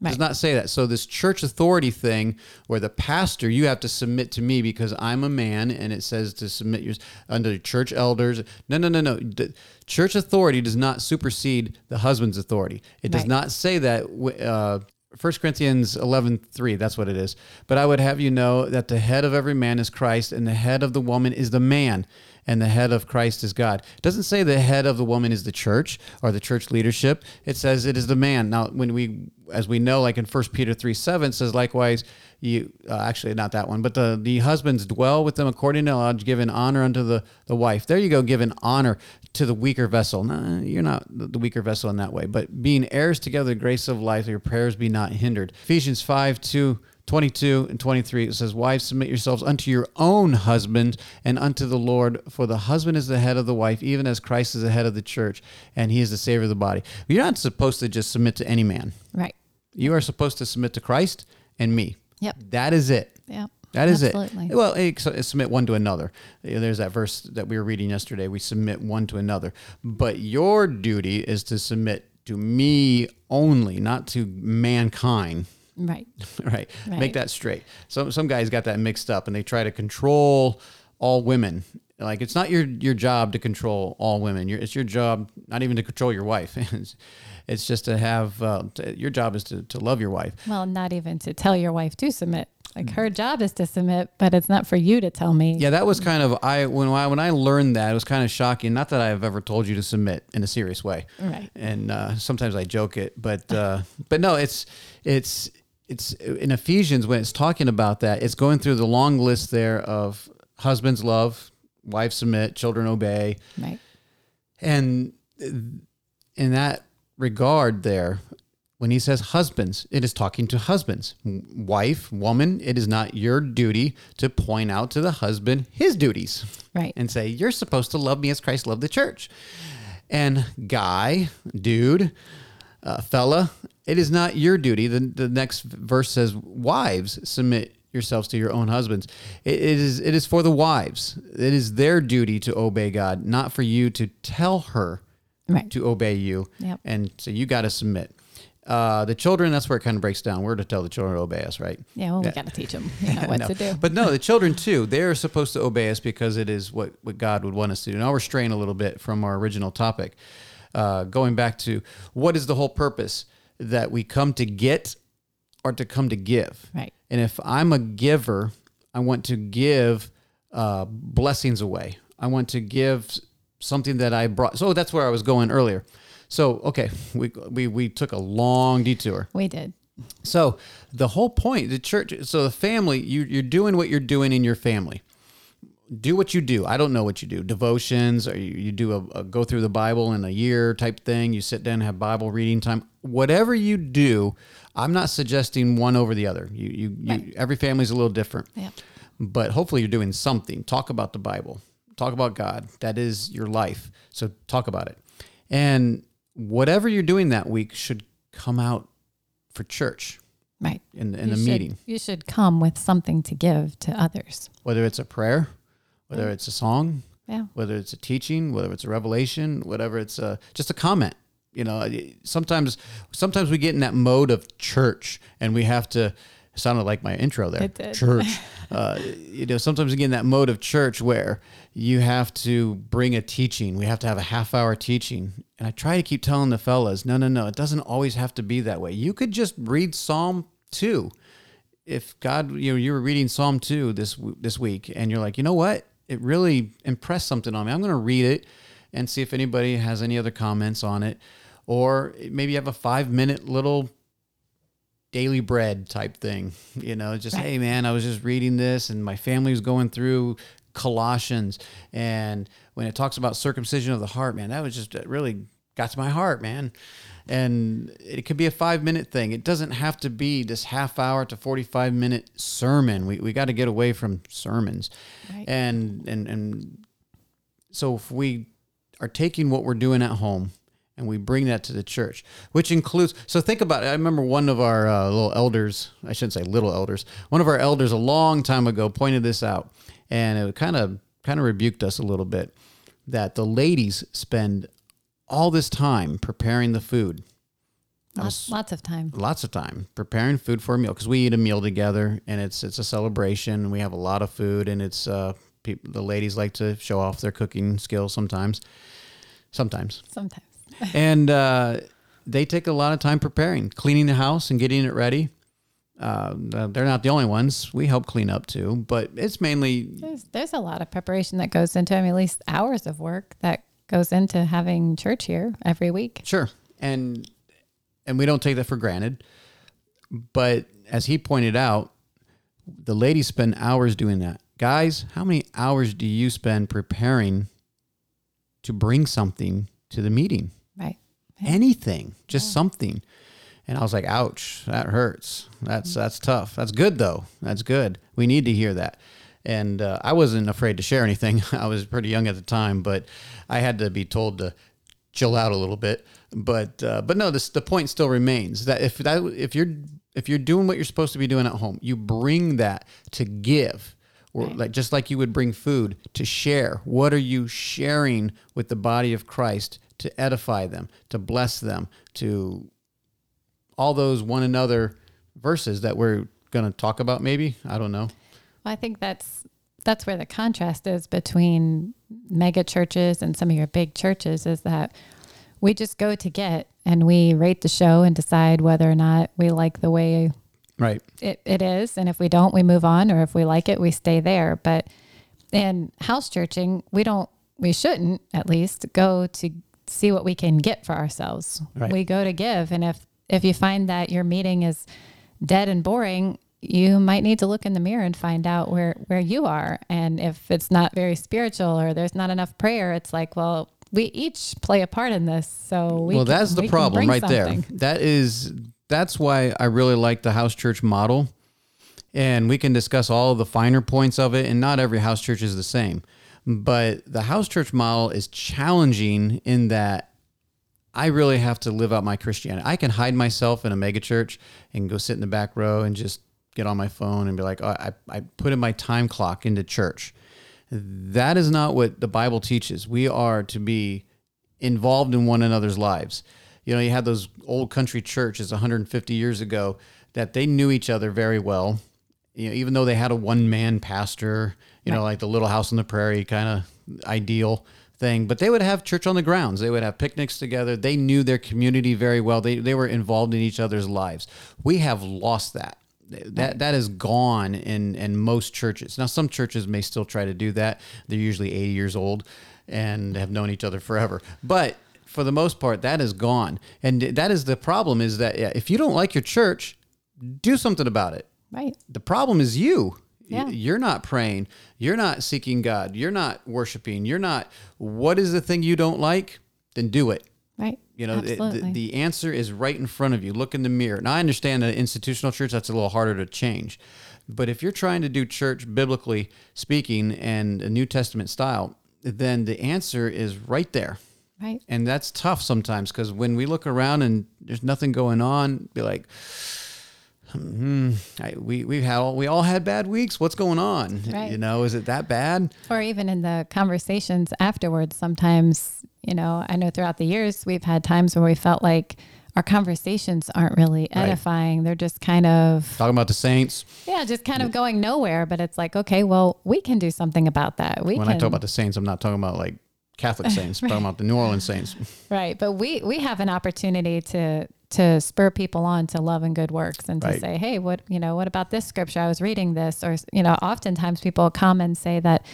It does not say that. So this church authority thing where the pastor you have to submit to me because I'm a man and it says to submit yours under church elders. No, no, no, no. The church authority does not supersede the husband's authority. It does Right. not say that uh 1 Corinthians 11:3 that's what it is. But I would have you know that the head of every man is Christ and the head of the woman is the man and the head of Christ is God. It doesn't say the head of the woman is the church or the church leadership. It says it is the man. Now when we as we know like in 1 Peter 3 7 it says likewise you uh, actually not that one but the, the husbands dwell with them according to knowledge giving honor unto the, the wife there you go giving honor to the weaker vessel no, you're not the weaker vessel in that way but being heirs together the grace of life your prayers be not hindered ephesians 5 2 22 and 23, it says, Wives, submit yourselves unto your own husband and unto the Lord, for the husband is the head of the wife, even as Christ is the head of the church, and he is the savior of the body. You're not supposed to just submit to any man. Right. You are supposed to submit to Christ and me. Yep. That is it. Yep. That is Absolutely. it. Well, eh, so submit one to another. Eh, There's that verse that we were reading yesterday. We submit one to another. But your duty is to submit to me only, not to mankind. Right. [laughs] right. Make that straight. Some some guys got that mixed up and they try to control all women. Like it's not your your job to control all women. Your, it's your job not even to control your wife. [laughs] it's, it's just to have uh, to, your job is to, to love your wife. Well, not even to tell your wife to submit. Like her job is to submit, but it's not for you to tell me. Yeah, that was kind of I when I when I learned that it was kind of shocking. Not that I've ever told you to submit in a serious way, Right. And uh, sometimes I joke it, but uh, but no, it's it's it's in Ephesians when it's talking about that. It's going through the long list there of husbands love, wives submit, children obey, Right. and in that regard, there, when he says husbands, it is talking to husbands. Wife, woman, it is not your duty to point out to the husband his duties Right. and say, You're supposed to love me as Christ loved the church. And guy, dude, uh, fella, it is not your duty. The, the next verse says, Wives, submit yourselves to your own husbands. It, it is it is for the wives. It is their duty to obey God, not for you to tell her Right. to obey you. Yep. And so you got to submit. Uh, the children, that's where it kind of breaks down. We're to tell the children to obey us, right? Yeah. Well, we got [laughs] [laughs] to teach them you know, what No. to do. But no, the children too, they're supposed to obey us because it is what, what God would want us to do. Now we're straying a little bit from our original topic. Uh, going back to what is the whole purpose that we come to get or to come to give? Right. And if I'm a giver, I want to give uh, blessings away. I want to give something that I brought. So that's where I was going earlier. So okay, we we we took a long detour. We did. So the whole point, the church, so the family, you, you're doing what you're doing in your family. Do what you do. I don't know what you do. Devotions, or you, you do a, a go through the Bible in a year type thing. You sit down and have Bible reading time. Whatever you do, I'm not suggesting one over the other. You, you, you every family's a little different. Yeah. But hopefully you're doing something. Talk about the Bible. Talk about God. That is your life. So talk about it. And whatever you're doing that week should come out for church Right. in, in You the should- meeting, You should come with something to give to others. whether it's a prayer, whether it's a song, Yeah. whether it's a teaching, whether it's a revelation, whatever it's a, just a comment. You know, sometimes sometimes we get in that mode of church and we have to. It sounded like my intro there. It did. [laughs] Church. uh, you know, sometimes we get in that mode of church where you have to bring a teaching. We have to have a half hour teaching. And I try to keep telling the fellas, no, no, no, it doesn't always have to be that way. You could just read Psalm 2 if God, you know, you were reading Psalm two this this week, and you're like, you know what, it really impressed something on me. I'm going to read it and see if anybody has any other comments on it, or maybe have a five minute little daily bread type thing. [laughs] You know, just hey man, I was just reading this, and my family was going through Colossians, and when it talks about circumcision of the heart, man, that was just uh, really got to my heart, man. And it could be a five minute thing. It doesn't have to be this half hour to 45 minute sermon. We, we got to get away from sermons. Right. And, and, and so if we are taking what we're doing at home and we bring that to the church, which includes, so think about it. I remember one of our uh, little elders, I shouldn't say little elders, one of our elders a long time ago pointed this out and it kind of, kind of rebuked us a little bit that the ladies spend all this time preparing the food Lots, lots of time. lots of time preparing food for a meal because we eat a meal together and it's it's a celebration. We have a lot of food and it's uh people the ladies like to show off their cooking skills sometimes, sometimes, Sometimes. [laughs] and uh, they take a lot of time preparing, cleaning the house and getting it ready. Uh, they're not the only ones. We help clean up too, but it's mainly There's, there's a lot of preparation that goes into, I mean, at least hours of work that goes into having church here every week. Sure. And and we don't take that for granted. But as he pointed out, the ladies spend hours doing that. Guys, how many hours do you spend preparing to bring something to the meeting? Right. Anything, just something. And I was like, ouch, that hurts. That's that's tough. That's good though. That's good. We need to hear that. And uh, I wasn't afraid to share anything. [laughs] I was pretty young at the time, but I had to be told to chill out a little bit. But uh, but no, this the point still remains that if that if you're if you're doing what you're supposed to be doing at home, you bring that to give. Or like just like you would bring food to share. What are you sharing with the body of Christ to edify them, to bless them, to all those one another verses that we're going to talk about maybe? I don't know. Well, I think that's that's where the contrast is between mega churches and some of your big churches is that we just go to get and we rate the show and decide whether or not we like the way Right. it, it is. And if we don't, we move on. Or if we like it, we stay there. But in house churching, we don't, we shouldn't at least go to see what we can get for ourselves. Right. We go to give. And if, if you find that your meeting is dead and boring, you might need to look in the mirror and find out where, where you are. And if it's not very spiritual or there's not enough prayer, it's like, well, we each play a part in this. So we well, can- that's the we problem right something. there. That is that's why I really like the house church model. And we can discuss all the finer points of it and not every house church is the same. But the house church model is challenging in that I really have to live out my Christianity. I can hide myself in a megachurch and go sit in the back row and just get on my phone and be like, oh, I, I put in my time clock into church. That is not what the Bible teaches. We are to be involved in one another's lives. You know, you had those old country churches 150 years ago that they knew each other very well. You know, even though they had a one man pastor, you know, like the Little House on the Prairie kind of ideal thing, but they would have church on the grounds. They would have picnics together. They knew their community very well. They, they were involved in each other's lives. We have lost that. That that is gone in in most churches. Now some churches may still try to do that. They're usually 80 years old and have known each other forever. But for the most part that is gone. And that is the problem is that yeah, if you don't like your church, do something about it. Right. The problem is you. Yeah. You're not praying. You're not seeking God. You're not worshiping. You're not. What is the thing you don't like? Then do it. Right. You know, it- the, the answer is right in front of you. Look in the mirror. Now, I understand an institutional church, that's a little harder to change. But if you're trying to do church biblically speaking and a New Testament style, then the answer is right there. right. And that's tough sometimes because when we look around and there's nothing going on, be like, hmm, I, we we had all, we all had bad weeks. What's going on? Right. You know, is it that bad? or even in the conversations afterwards sometimes you know i know throughout the years we've had times where we felt like our conversations aren't really edifying they're just kind of Talking about the saints. yeah just kind of going nowhere but it's like okay well we can do something about that we When can I talk about the saints, I'm not talking about like Catholic saints. [laughs] I'm talking about the New Orleans saints. right but we we have an opportunity to to spur people on to love and good works and to Right. say hey what you know what about this scripture? I was reading this or you know oftentimes people come and say that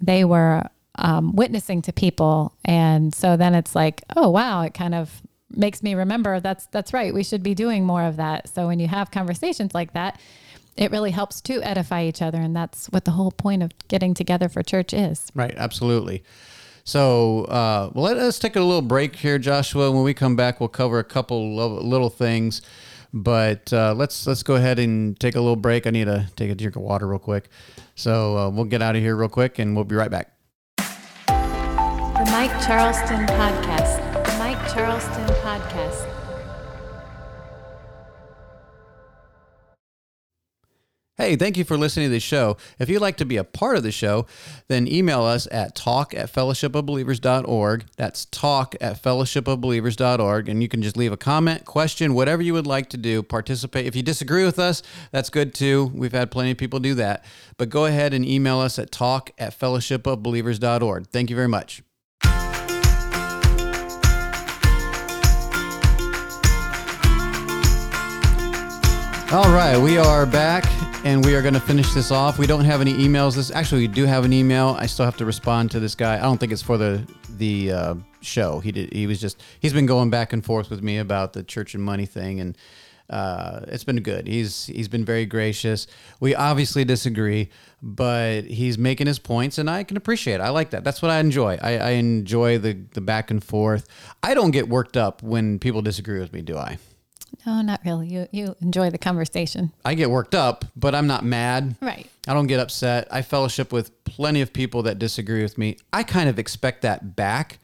they were um, witnessing to people. And so then it's like oh wow it kind of makes me remember that's that's right we should be doing more of that. So when you have conversations like that it really helps to edify each other. And that's what the whole point of getting together for church is. Right, absolutely. So, uh, let us take a little break here, Joshua. When we come back, we'll cover a couple little things. But uh, let's let's go ahead and take a little break. I need to take a drink of water real quick. So uh, we'll get out of here real quick, and we'll be right back. the mike charleston podcast Hey, thank you for listening to the show. If you'd like to be a part of the show, then email us at talk at fellowshipofbelievers.org. That's talk at fellowshipofbelievers.org. And you can just leave a comment, question, whatever you would like to do. Participate. If you disagree with us, that's good too. We've had plenty of people do that. But go ahead and email us at talk at fellowshipofbelievers.org. Thank you very much. All right, we are back and we are going to finish this off. We don't have any emails. This actually we do have an email. I still have to respond to this guy. I don't think it's for the the uh, show. He did. He was just he's been going back and forth with me about the church and money thing, and uh, it's been good. He's he's been very gracious. We obviously disagree, but he's making his points, and I can appreciate. it. I like that. That's what I enjoy. I, I enjoy the the back and forth. I don't get worked up when people disagree with me, do I? No, not really. You you enjoy the conversation. I get worked up, but I'm not mad. Right. I don't get upset. I fellowship with plenty of people that disagree with me. I kind of expect that back,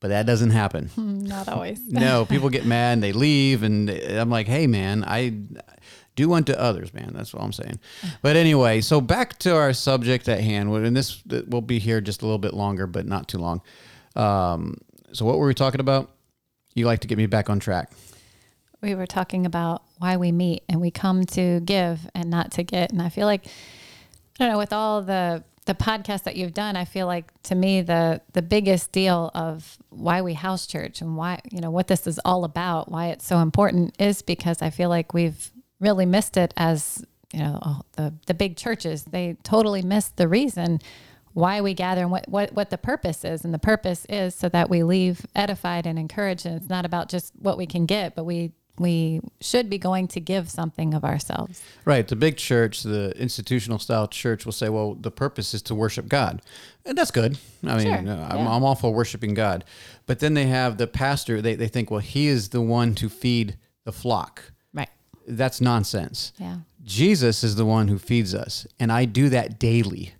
but that doesn't happen. Not always. [laughs] no, people get mad and they leave, and I'm like, hey, man, I do unto others, man. That's what I'm saying. [sighs] But anyway, so back to our subject at hand, and this will be here just a little bit longer, but not too long. Um, so, what were we talking about? You like to get me back on track. We were talking about why we meet and we come to give and not to get. And I feel like, I don't know, with all the the podcasts that you've done, I feel like to me the the biggest deal of why we house church and why you know what this is all about, why it's so important, is because I feel like we've really missed it as you know the the big churches. They totally missed the reason why we gather and what, what, what the purpose is. And the purpose is so that we leave edified and encouraged. And it's not about just what we can get, but we we should be going to give something of ourselves. Right. The big church, the institutional style church, will say, well, the purpose is to worship God. And that's good. I mean, Sure. uh, I'm, Yeah. I'm all for worshiping God. But then they have the pastor, they, they think, well, he is the one to feed the flock. Right. That's nonsense. Yeah. Jesus is the one who feeds us. And I do that daily.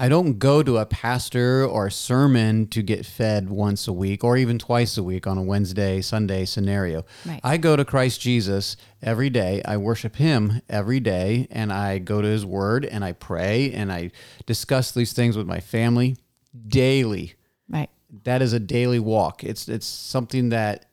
I don't go to a pastor or a sermon to get fed once a week or even twice a week on a Wednesday, Sunday scenario. Right. I go to Christ Jesus every day. I worship him every day and I go to his word and I pray and I discuss these things with my family daily. Right. That is a daily walk. It's it's something that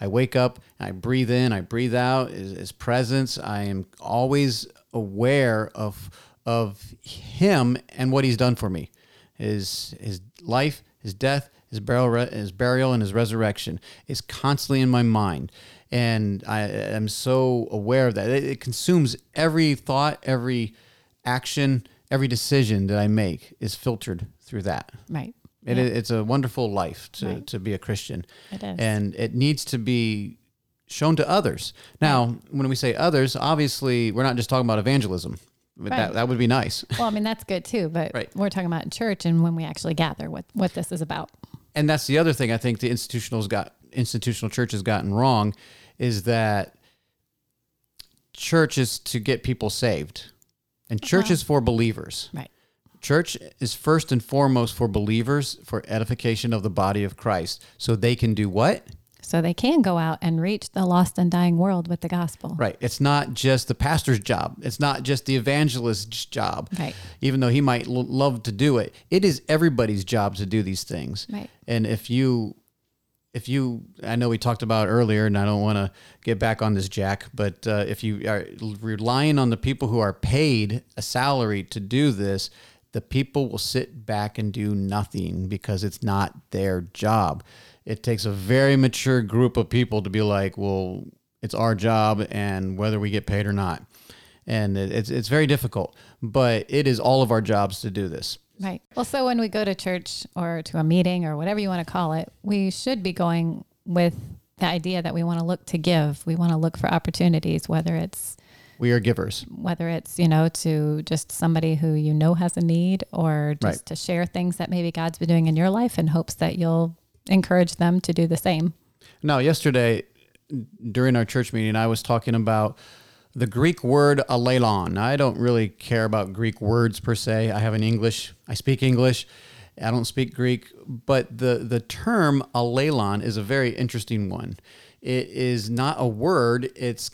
I wake up, I breathe in, I breathe out. His, his presence. I am always aware of of him and what he's done for me. His his life, his death, his burial, his burial, and his resurrection is constantly in my mind, and I am so aware of that. It, it consumes every thought, every action, every decision that I make is filtered through that. Right. It, Yeah. It's a wonderful life to, Right. to be a Christian. It is. And it needs to be shown to others. Now, when we say others, obviously, we're not just talking about evangelism. But That, that would be nice. Well, I mean that's good too, but Right. we're talking about in church and when we actually gather what what this is about. and that's the other thing I think the institutional's got institutional church has gotten wrong is that church is to get people saved. And church uh-huh. is for believers. Right. Church is first and foremost for believers for edification of the body of Christ. So they can do what? So they can go out and reach the lost and dying world with the gospel. Right. It's not just the pastor's job. It's not just the evangelist's job. Right. Even though he might l- love to do it, it is everybody's job to do these things. Right. And if you, if you, I know we talked about earlier, and I don't want to get back on this, Jack, but uh, if you are relying on the people who are paid a salary to do this, the people will sit back and do nothing because it's not their job. It takes a very mature group of people to be like, well, it's our job, and whether we get paid or not. And it's it's very difficult, but it is all of our jobs to do this. Right. Well, so when we go to church or to a meeting or whatever you want to call it, we should be going with the idea that we want to look to give. We want to look for opportunities, whether it's We are givers. whether it's you know to just somebody who you know has a need or just Right. to share things that maybe god's been doing in your life in hopes that you'll encourage them to do the same Now, yesterday during our church meeting, I was talking about the Greek word alelon. I don't really care about Greek words per se. I have an English, I speak English. I don't speak Greek, but the, the term alelon is a very interesting one. It is not a word, it's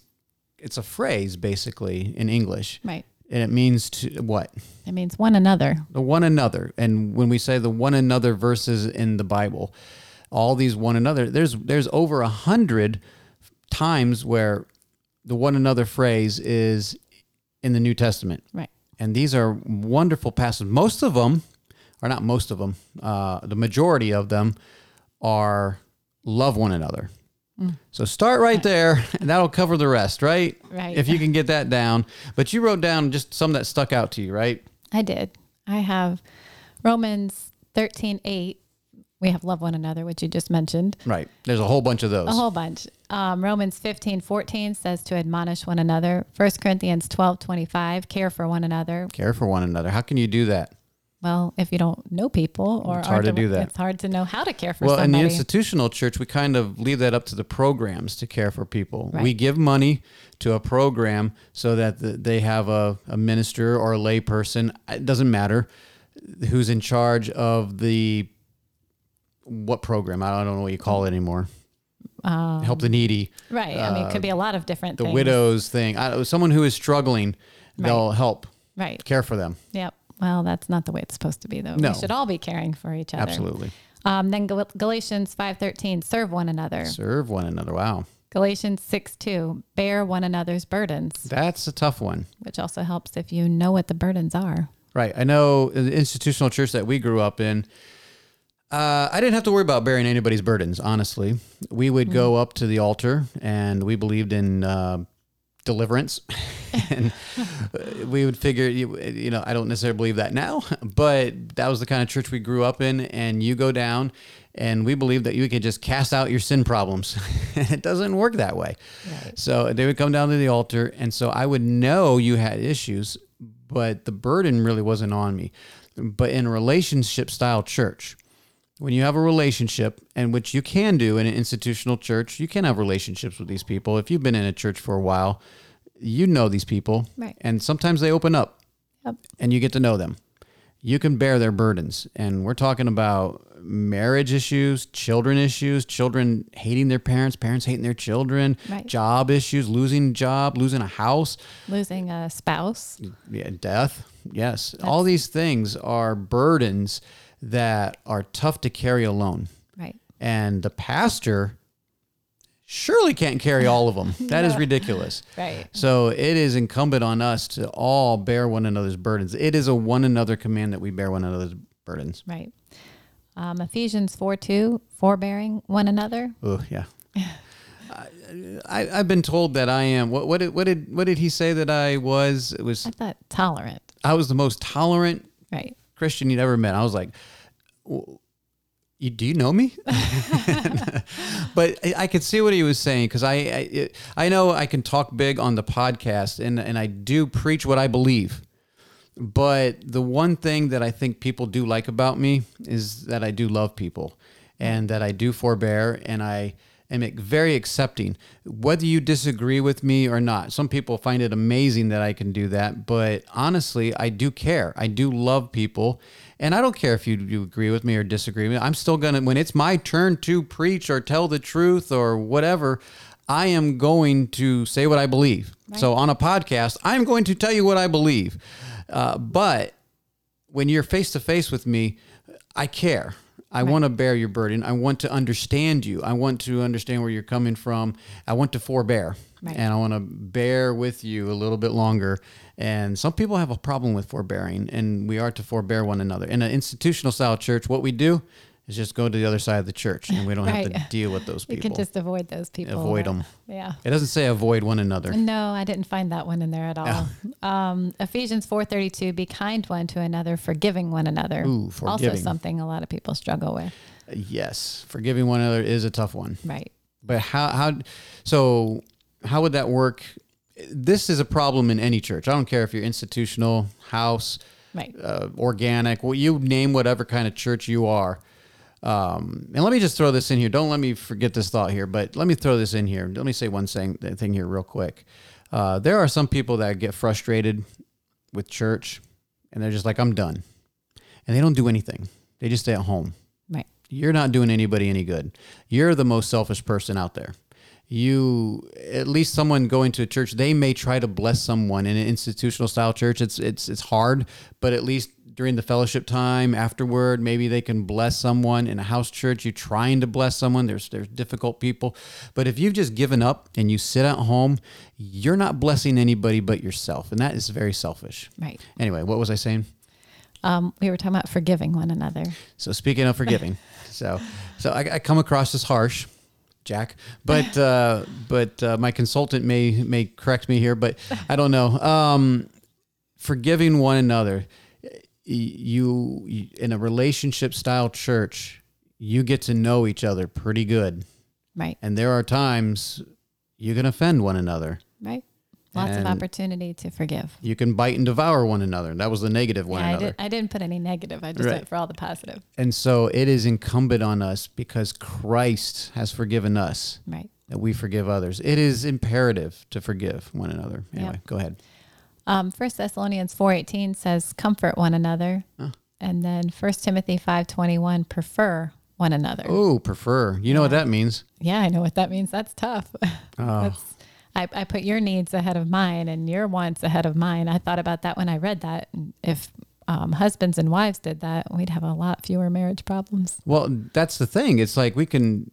it's a phrase basically in English. right. And it means to what? it means one another. The one another. And when we say the one another verses in the bible all these one another there's there's over a hundred times where the one another phrase is in the new testament. Right. And these are wonderful passages. Most of them or not most of them uh, the majority of them are love one another so start right there [laughs] and that'll cover the rest right Right. if you can get that down but you wrote down just some that stuck out to you right i did i have romans 13 8 we have love one another which you just mentioned Right. There's a whole bunch of those. a whole bunch um, romans 15 14 says to admonish one another 1 corinthians 12 25 care for one another Care for one another. How can you do that? Well, if you don't know people or It's hard to do that. it's hard to know how to care for well, in the institutional church, we kind of leave that up to the programs to care for people. We give money to a program so that the, they have a, a minister or a lay person, it doesn't matter, who's in charge of the what program? I don't know what you call it anymore. Help the needy, right. I mean, it could be a lot of different uh, the things. widows thing. I, someone who is struggling, they'll help Right. care for them. Yep. Well, that's not the way it's supposed to be, though. No. We should all be caring for each other. Absolutely. Um, then Gal- Galatians 5.13, serve one another. Serve one another. Wow. Galatians 6.2, bear one another's burdens, That's a tough one. which also helps if you know what the burdens are. Right. I know in the institutional church that we grew up in, uh, I didn't have to worry about bearing anybody's burdens, honestly. We would go up to the altar and we believed in uh, deliverance. [laughs] and uh, we would figure, you, you know, I don't necessarily believe that now, but that was the kind of church we grew up in. And you go down and we believe that you could just cast out your sin problems. [laughs] it doesn't work that way. Right. So they would come down to the altar. And so I would know you had issues, but the burden really wasn't on me. But in relationship style church, when you have a relationship, and which you can do in an institutional church, you can have relationships with these people. If you've been in a church for a while, you know these people. Right. And sometimes they open up Yep. and you get to know them. You can bear their burdens. And we're talking about marriage issues, children issues, children hating their parents, parents hating their children, Right. job issues, losing job, losing a house, Losing a spouse. yeah, death. Yes. All these things are burdens that are tough to carry alone. Right. And the pastor surely can't carry all of them. [laughs] That is ridiculous. Right. So it is incumbent on us to all bear one another's burdens. It is a one another command that we bear one another's burdens. Right. Um, Ephesians 4 2, forbearing one another. Oh yeah. I, I've been told that I am. What, what did what did what did he say that I was? It was I thought tolerant. I was the most tolerant Right. Christian you'd ever met. I was like, "W- you, do you know me? [laughs] but I, I could see what he was saying because I, I I know I can talk big on the podcast and and I do preach what I believe. But the one thing that I think people do like about me is that I do love people and that I do forbear and I am very accepting, whether you disagree with me or not. Some people find it amazing that I can do that, but honestly, I do care. I do love people. And I don't care if you, you agree with me or disagree with me. I'm still going to, when it's my turn to preach or tell the truth or whatever, I am going to say what I believe. So on a podcast, I'm going to tell you what I believe. Uh, but when you're face to face with me, I care. I want to bear your burden. I want to understand you. I want to understand where you're coming from. I want to forbear. Right. And I want to bear with you a little bit longer. And some people have a problem with forbearing, and we are to forbear one another. In an institutional style church, what we do is just go to the other side of the church, and we don't have to [laughs] deal with those people. You can just avoid those people. Avoid them. Yeah. it doesn't say avoid one another. No, I didn't find that one in there at all. [laughs] Um, Ephesians 4:32 be kind one to another, forgiving one another. Ooh, forgiving. Also something a lot of people struggle with. Yes, forgiving one another is a tough one. Right. But how how so how would that work? This is a problem in any church. I don't care if you're institutional, house, Right. uh, organic. Well, you name whatever kind of church you are. Um, and let me just throw this in here. Don't let me forget this thought here, but let me throw this in here. Let me say one thing, thing here real quick. Uh, there are some people that get frustrated with church, and they're just like, "I'm done," and they don't do anything. They just stay at home Right. you're not doing anybody any good. You're the most selfish person out there. You at least someone going to a church, they may try to bless someone in an institutional style church. It's it's it's hard, but at least during the fellowship time afterward, maybe they can bless someone in a house church. you're trying to bless someone. There's there's difficult people, but if you've just given up and you sit at home, you're not blessing anybody but yourself, and that is very selfish. Right. Anyway, what was I saying? Um, we were talking about forgiving one another. So speaking of forgiving, [laughs] so so I, I come across as harsh, Jack, but [laughs] uh, but uh, my consultant may may correct me here, but I don't know. Um, forgiving one another, you, in a relationship style church, you get to know each other pretty good, Right. and there are times you can offend one another. Right. Lots And of opportunity to forgive. You can bite and devour one another. and That was the negative one Yeah, I, did, I didn't put any negative. I just Right. went for all the positive. And so it is incumbent on us because Christ has forgiven us Right. that we forgive others. It is imperative to forgive one another. Anyway, Yep. go ahead. Um, 1 Thessalonians 4.18 says, comfort one another. And then 1 Timothy 5.21, prefer one another. Oh, prefer. You know what that means? Yeah, I know what that means. That's tough. [laughs] Oh. That's, I, I put your needs ahead of mine and your wants ahead of mine. I thought about that when I read that. If um, husbands and wives did that, we'd have a lot fewer marriage problems. Well, that's the thing. It's like we can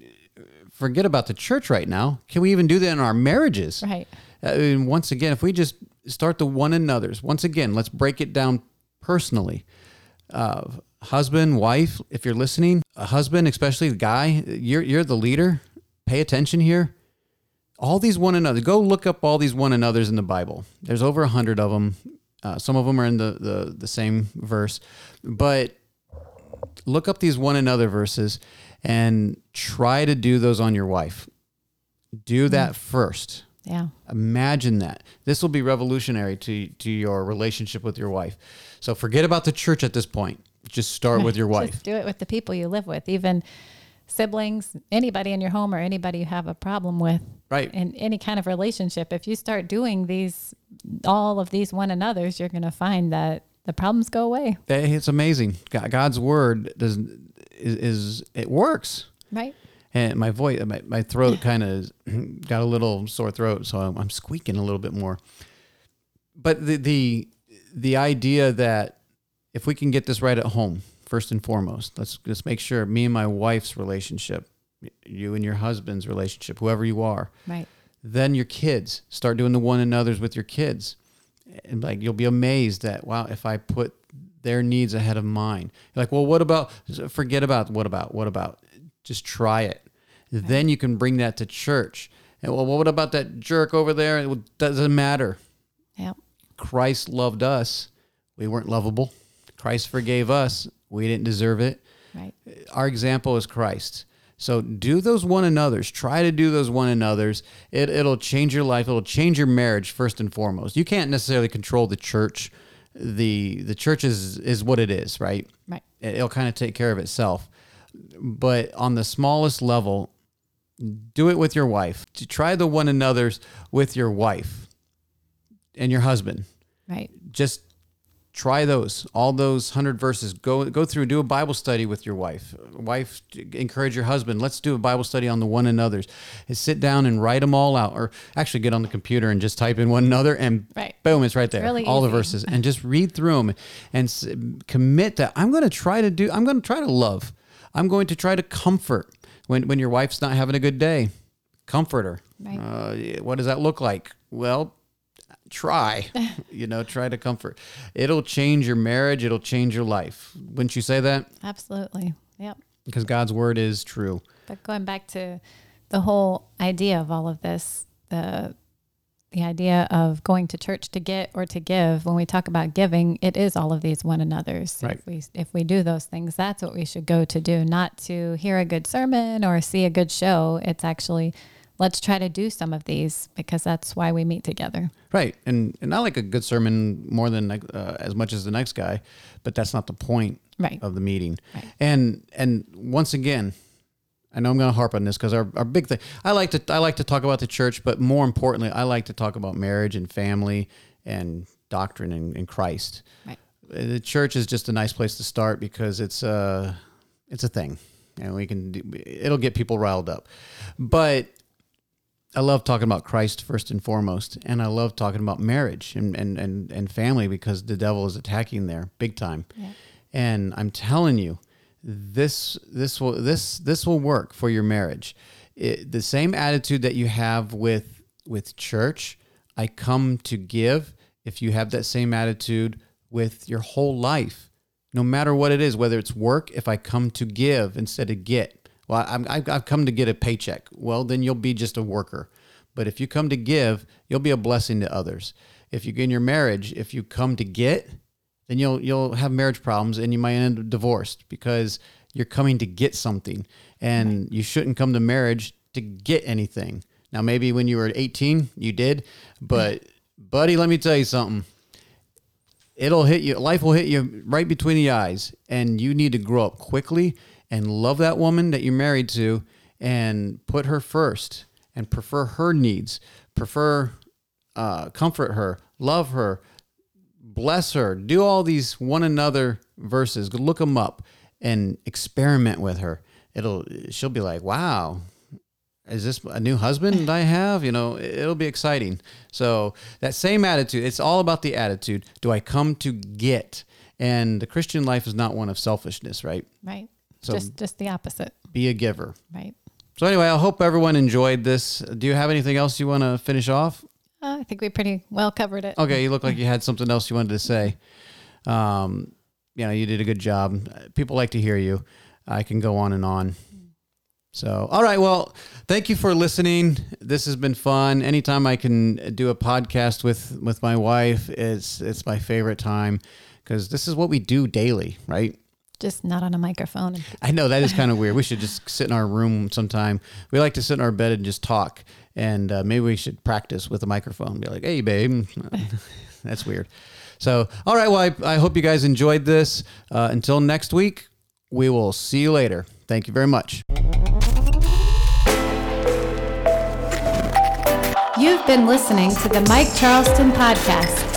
forget about the church right now. Can we even do that in our marriages? Right. I mean, once again, if we just start the one another's, once again, let's break it down personally. Uh, husband, wife, if you're listening, a husband, especially the guy, you're you're the leader. Pay attention here. All these one another. Go look up all these one another's in the Bible. There's over a hundred of them. Uh, some of them are in the, the the same verse, but look up these one another verses and try to do those on your wife. Do that first. Yeah. Imagine that. This will be revolutionary to to your relationship with your wife. So forget about the church at this point. Just start with your [laughs] wife. Just do it with the people you live with, even siblings, anybody in your home or anybody you have a problem with. Right. In any kind of relationship, if you start doing these, all of these one another's, you're going to find that the problems go away. It's amazing. God's word does is, is it works. Right. And my voice, my, my throat kind of [clears throat] got a little sore throat, so I'm, I'm squeaking a little bit more. But the the the idea that if we can get this right at home, first and foremost, let's just make sure me and my wife's relationship, you and your husband's relationship, whoever you are, Right. then your kids start doing the one another's with your kids and like you'll be amazed that wow if i put their needs ahead of mine you're like well what about forget about what about what about just try it then you can bring that to church and well what about that jerk over there it doesn't matter Yeah. christ loved us we weren't lovable christ forgave us we didn't deserve it Right. our example is Christ. So do those one another's. Try to do those one another's. It, it'll change your life. It'll change your marriage first and foremost. You can't necessarily control the church. The the church is is what it is, right? Right. It- It'll kind of take care of itself. But on the smallest level, do it with your wife. To try the one another's with your wife and your husband. Right. just try those all those 100 verses. Go go through do a bible study with your wife. Wife encourage your husband. Let's do a bible study on the one another's. And sit down and write them all out or actually get on the computer and just type in one another and Right. boom it's right there. really all the verses and just read through them and commit that i'm going to try to do i'm going to try to love i'm going to try to comfort when when your wife's not having a good day. Comfort her Right. uh, what does that look like? Well try [laughs] you know try to comfort. It'll change your marriage. It'll change your life. Wouldn't you say that? Absolutely. Yep. because god's word is true. But going back to the whole idea of all of this, the the idea of going to church to get or to give, when we talk about giving, it is all of these one another's. Right. If we if we do those things, that's what we should go to do, not to hear a good sermon or see a good show. It's actually let's try to do some of these because that's why we meet together. right and and i like a good sermon more than uh, as much as the next guy but that's not the point Right. of the meeting Right. and and once again I know I'm going to harp on this because our, our big thing. I like to I like to talk about the church, but more importantly, I like to talk about marriage and family and doctrine and, and Christ. Right. the church is just a nice place to start because it's a it's a thing and we can do, it'll get people riled up but i love talking about christ first and foremost and i love talking about marriage and and and, and family because the devil is attacking there big time Yeah. and i'm telling you this this will this this will work for your marriage. It, the same attitude that you have with with church i come to give if you have that same attitude with your whole life no matter what it is whether it's work if i come to give instead of get. Well I'm, I've come to get a paycheck. Well then you'll be just a worker. But if you come to give you'll be a blessing to others. If you in your marriage if you come to get then you'll you'll have marriage problems and you might end up divorced because you're coming to get something and you shouldn't come to marriage to get anything now maybe when you were 18 you did but buddy, let me tell you something. It'll hit you. Life will hit you right between the eyes, and you need to grow up quickly and love that woman that you're married to, and put her first, and prefer her needs, prefer, uh, comfort her, love her, bless her. Do all these one another verses. Look them up and experiment with her. It'll. She'll be like, wow is this a new husband I have? You know, it'll be exciting. So that same attitude, it's all about the attitude. Do I come to get? And the Christian life is not one of selfishness, right? Right. So- just just the opposite. Be a giver. Right. So anyway, I hope everyone enjoyed this. Do you have anything else you want to finish off? Uh, I think we pretty well covered it. Okay, you look like you had something else you wanted to say. Um, you know, you did a good job. People like to hear you. I can go on and on. So, all right. Well, thank you for listening. This has been fun. Anytime I can do a podcast with with my wife, it's it's my favorite time because this is what we do daily, right? Just not on a microphone. I know that is kind of weird. We should just sit in our room sometime. We like to sit in our bed and just talk. And uh, maybe we should practice with a microphone. Be like, hey, babe. [laughs] That's weird. So, all right. Well, I, I hope you guys enjoyed this. Uh, until next week, we will see you later. Thank you very much. You've been listening to the Mike Charleston Podcast.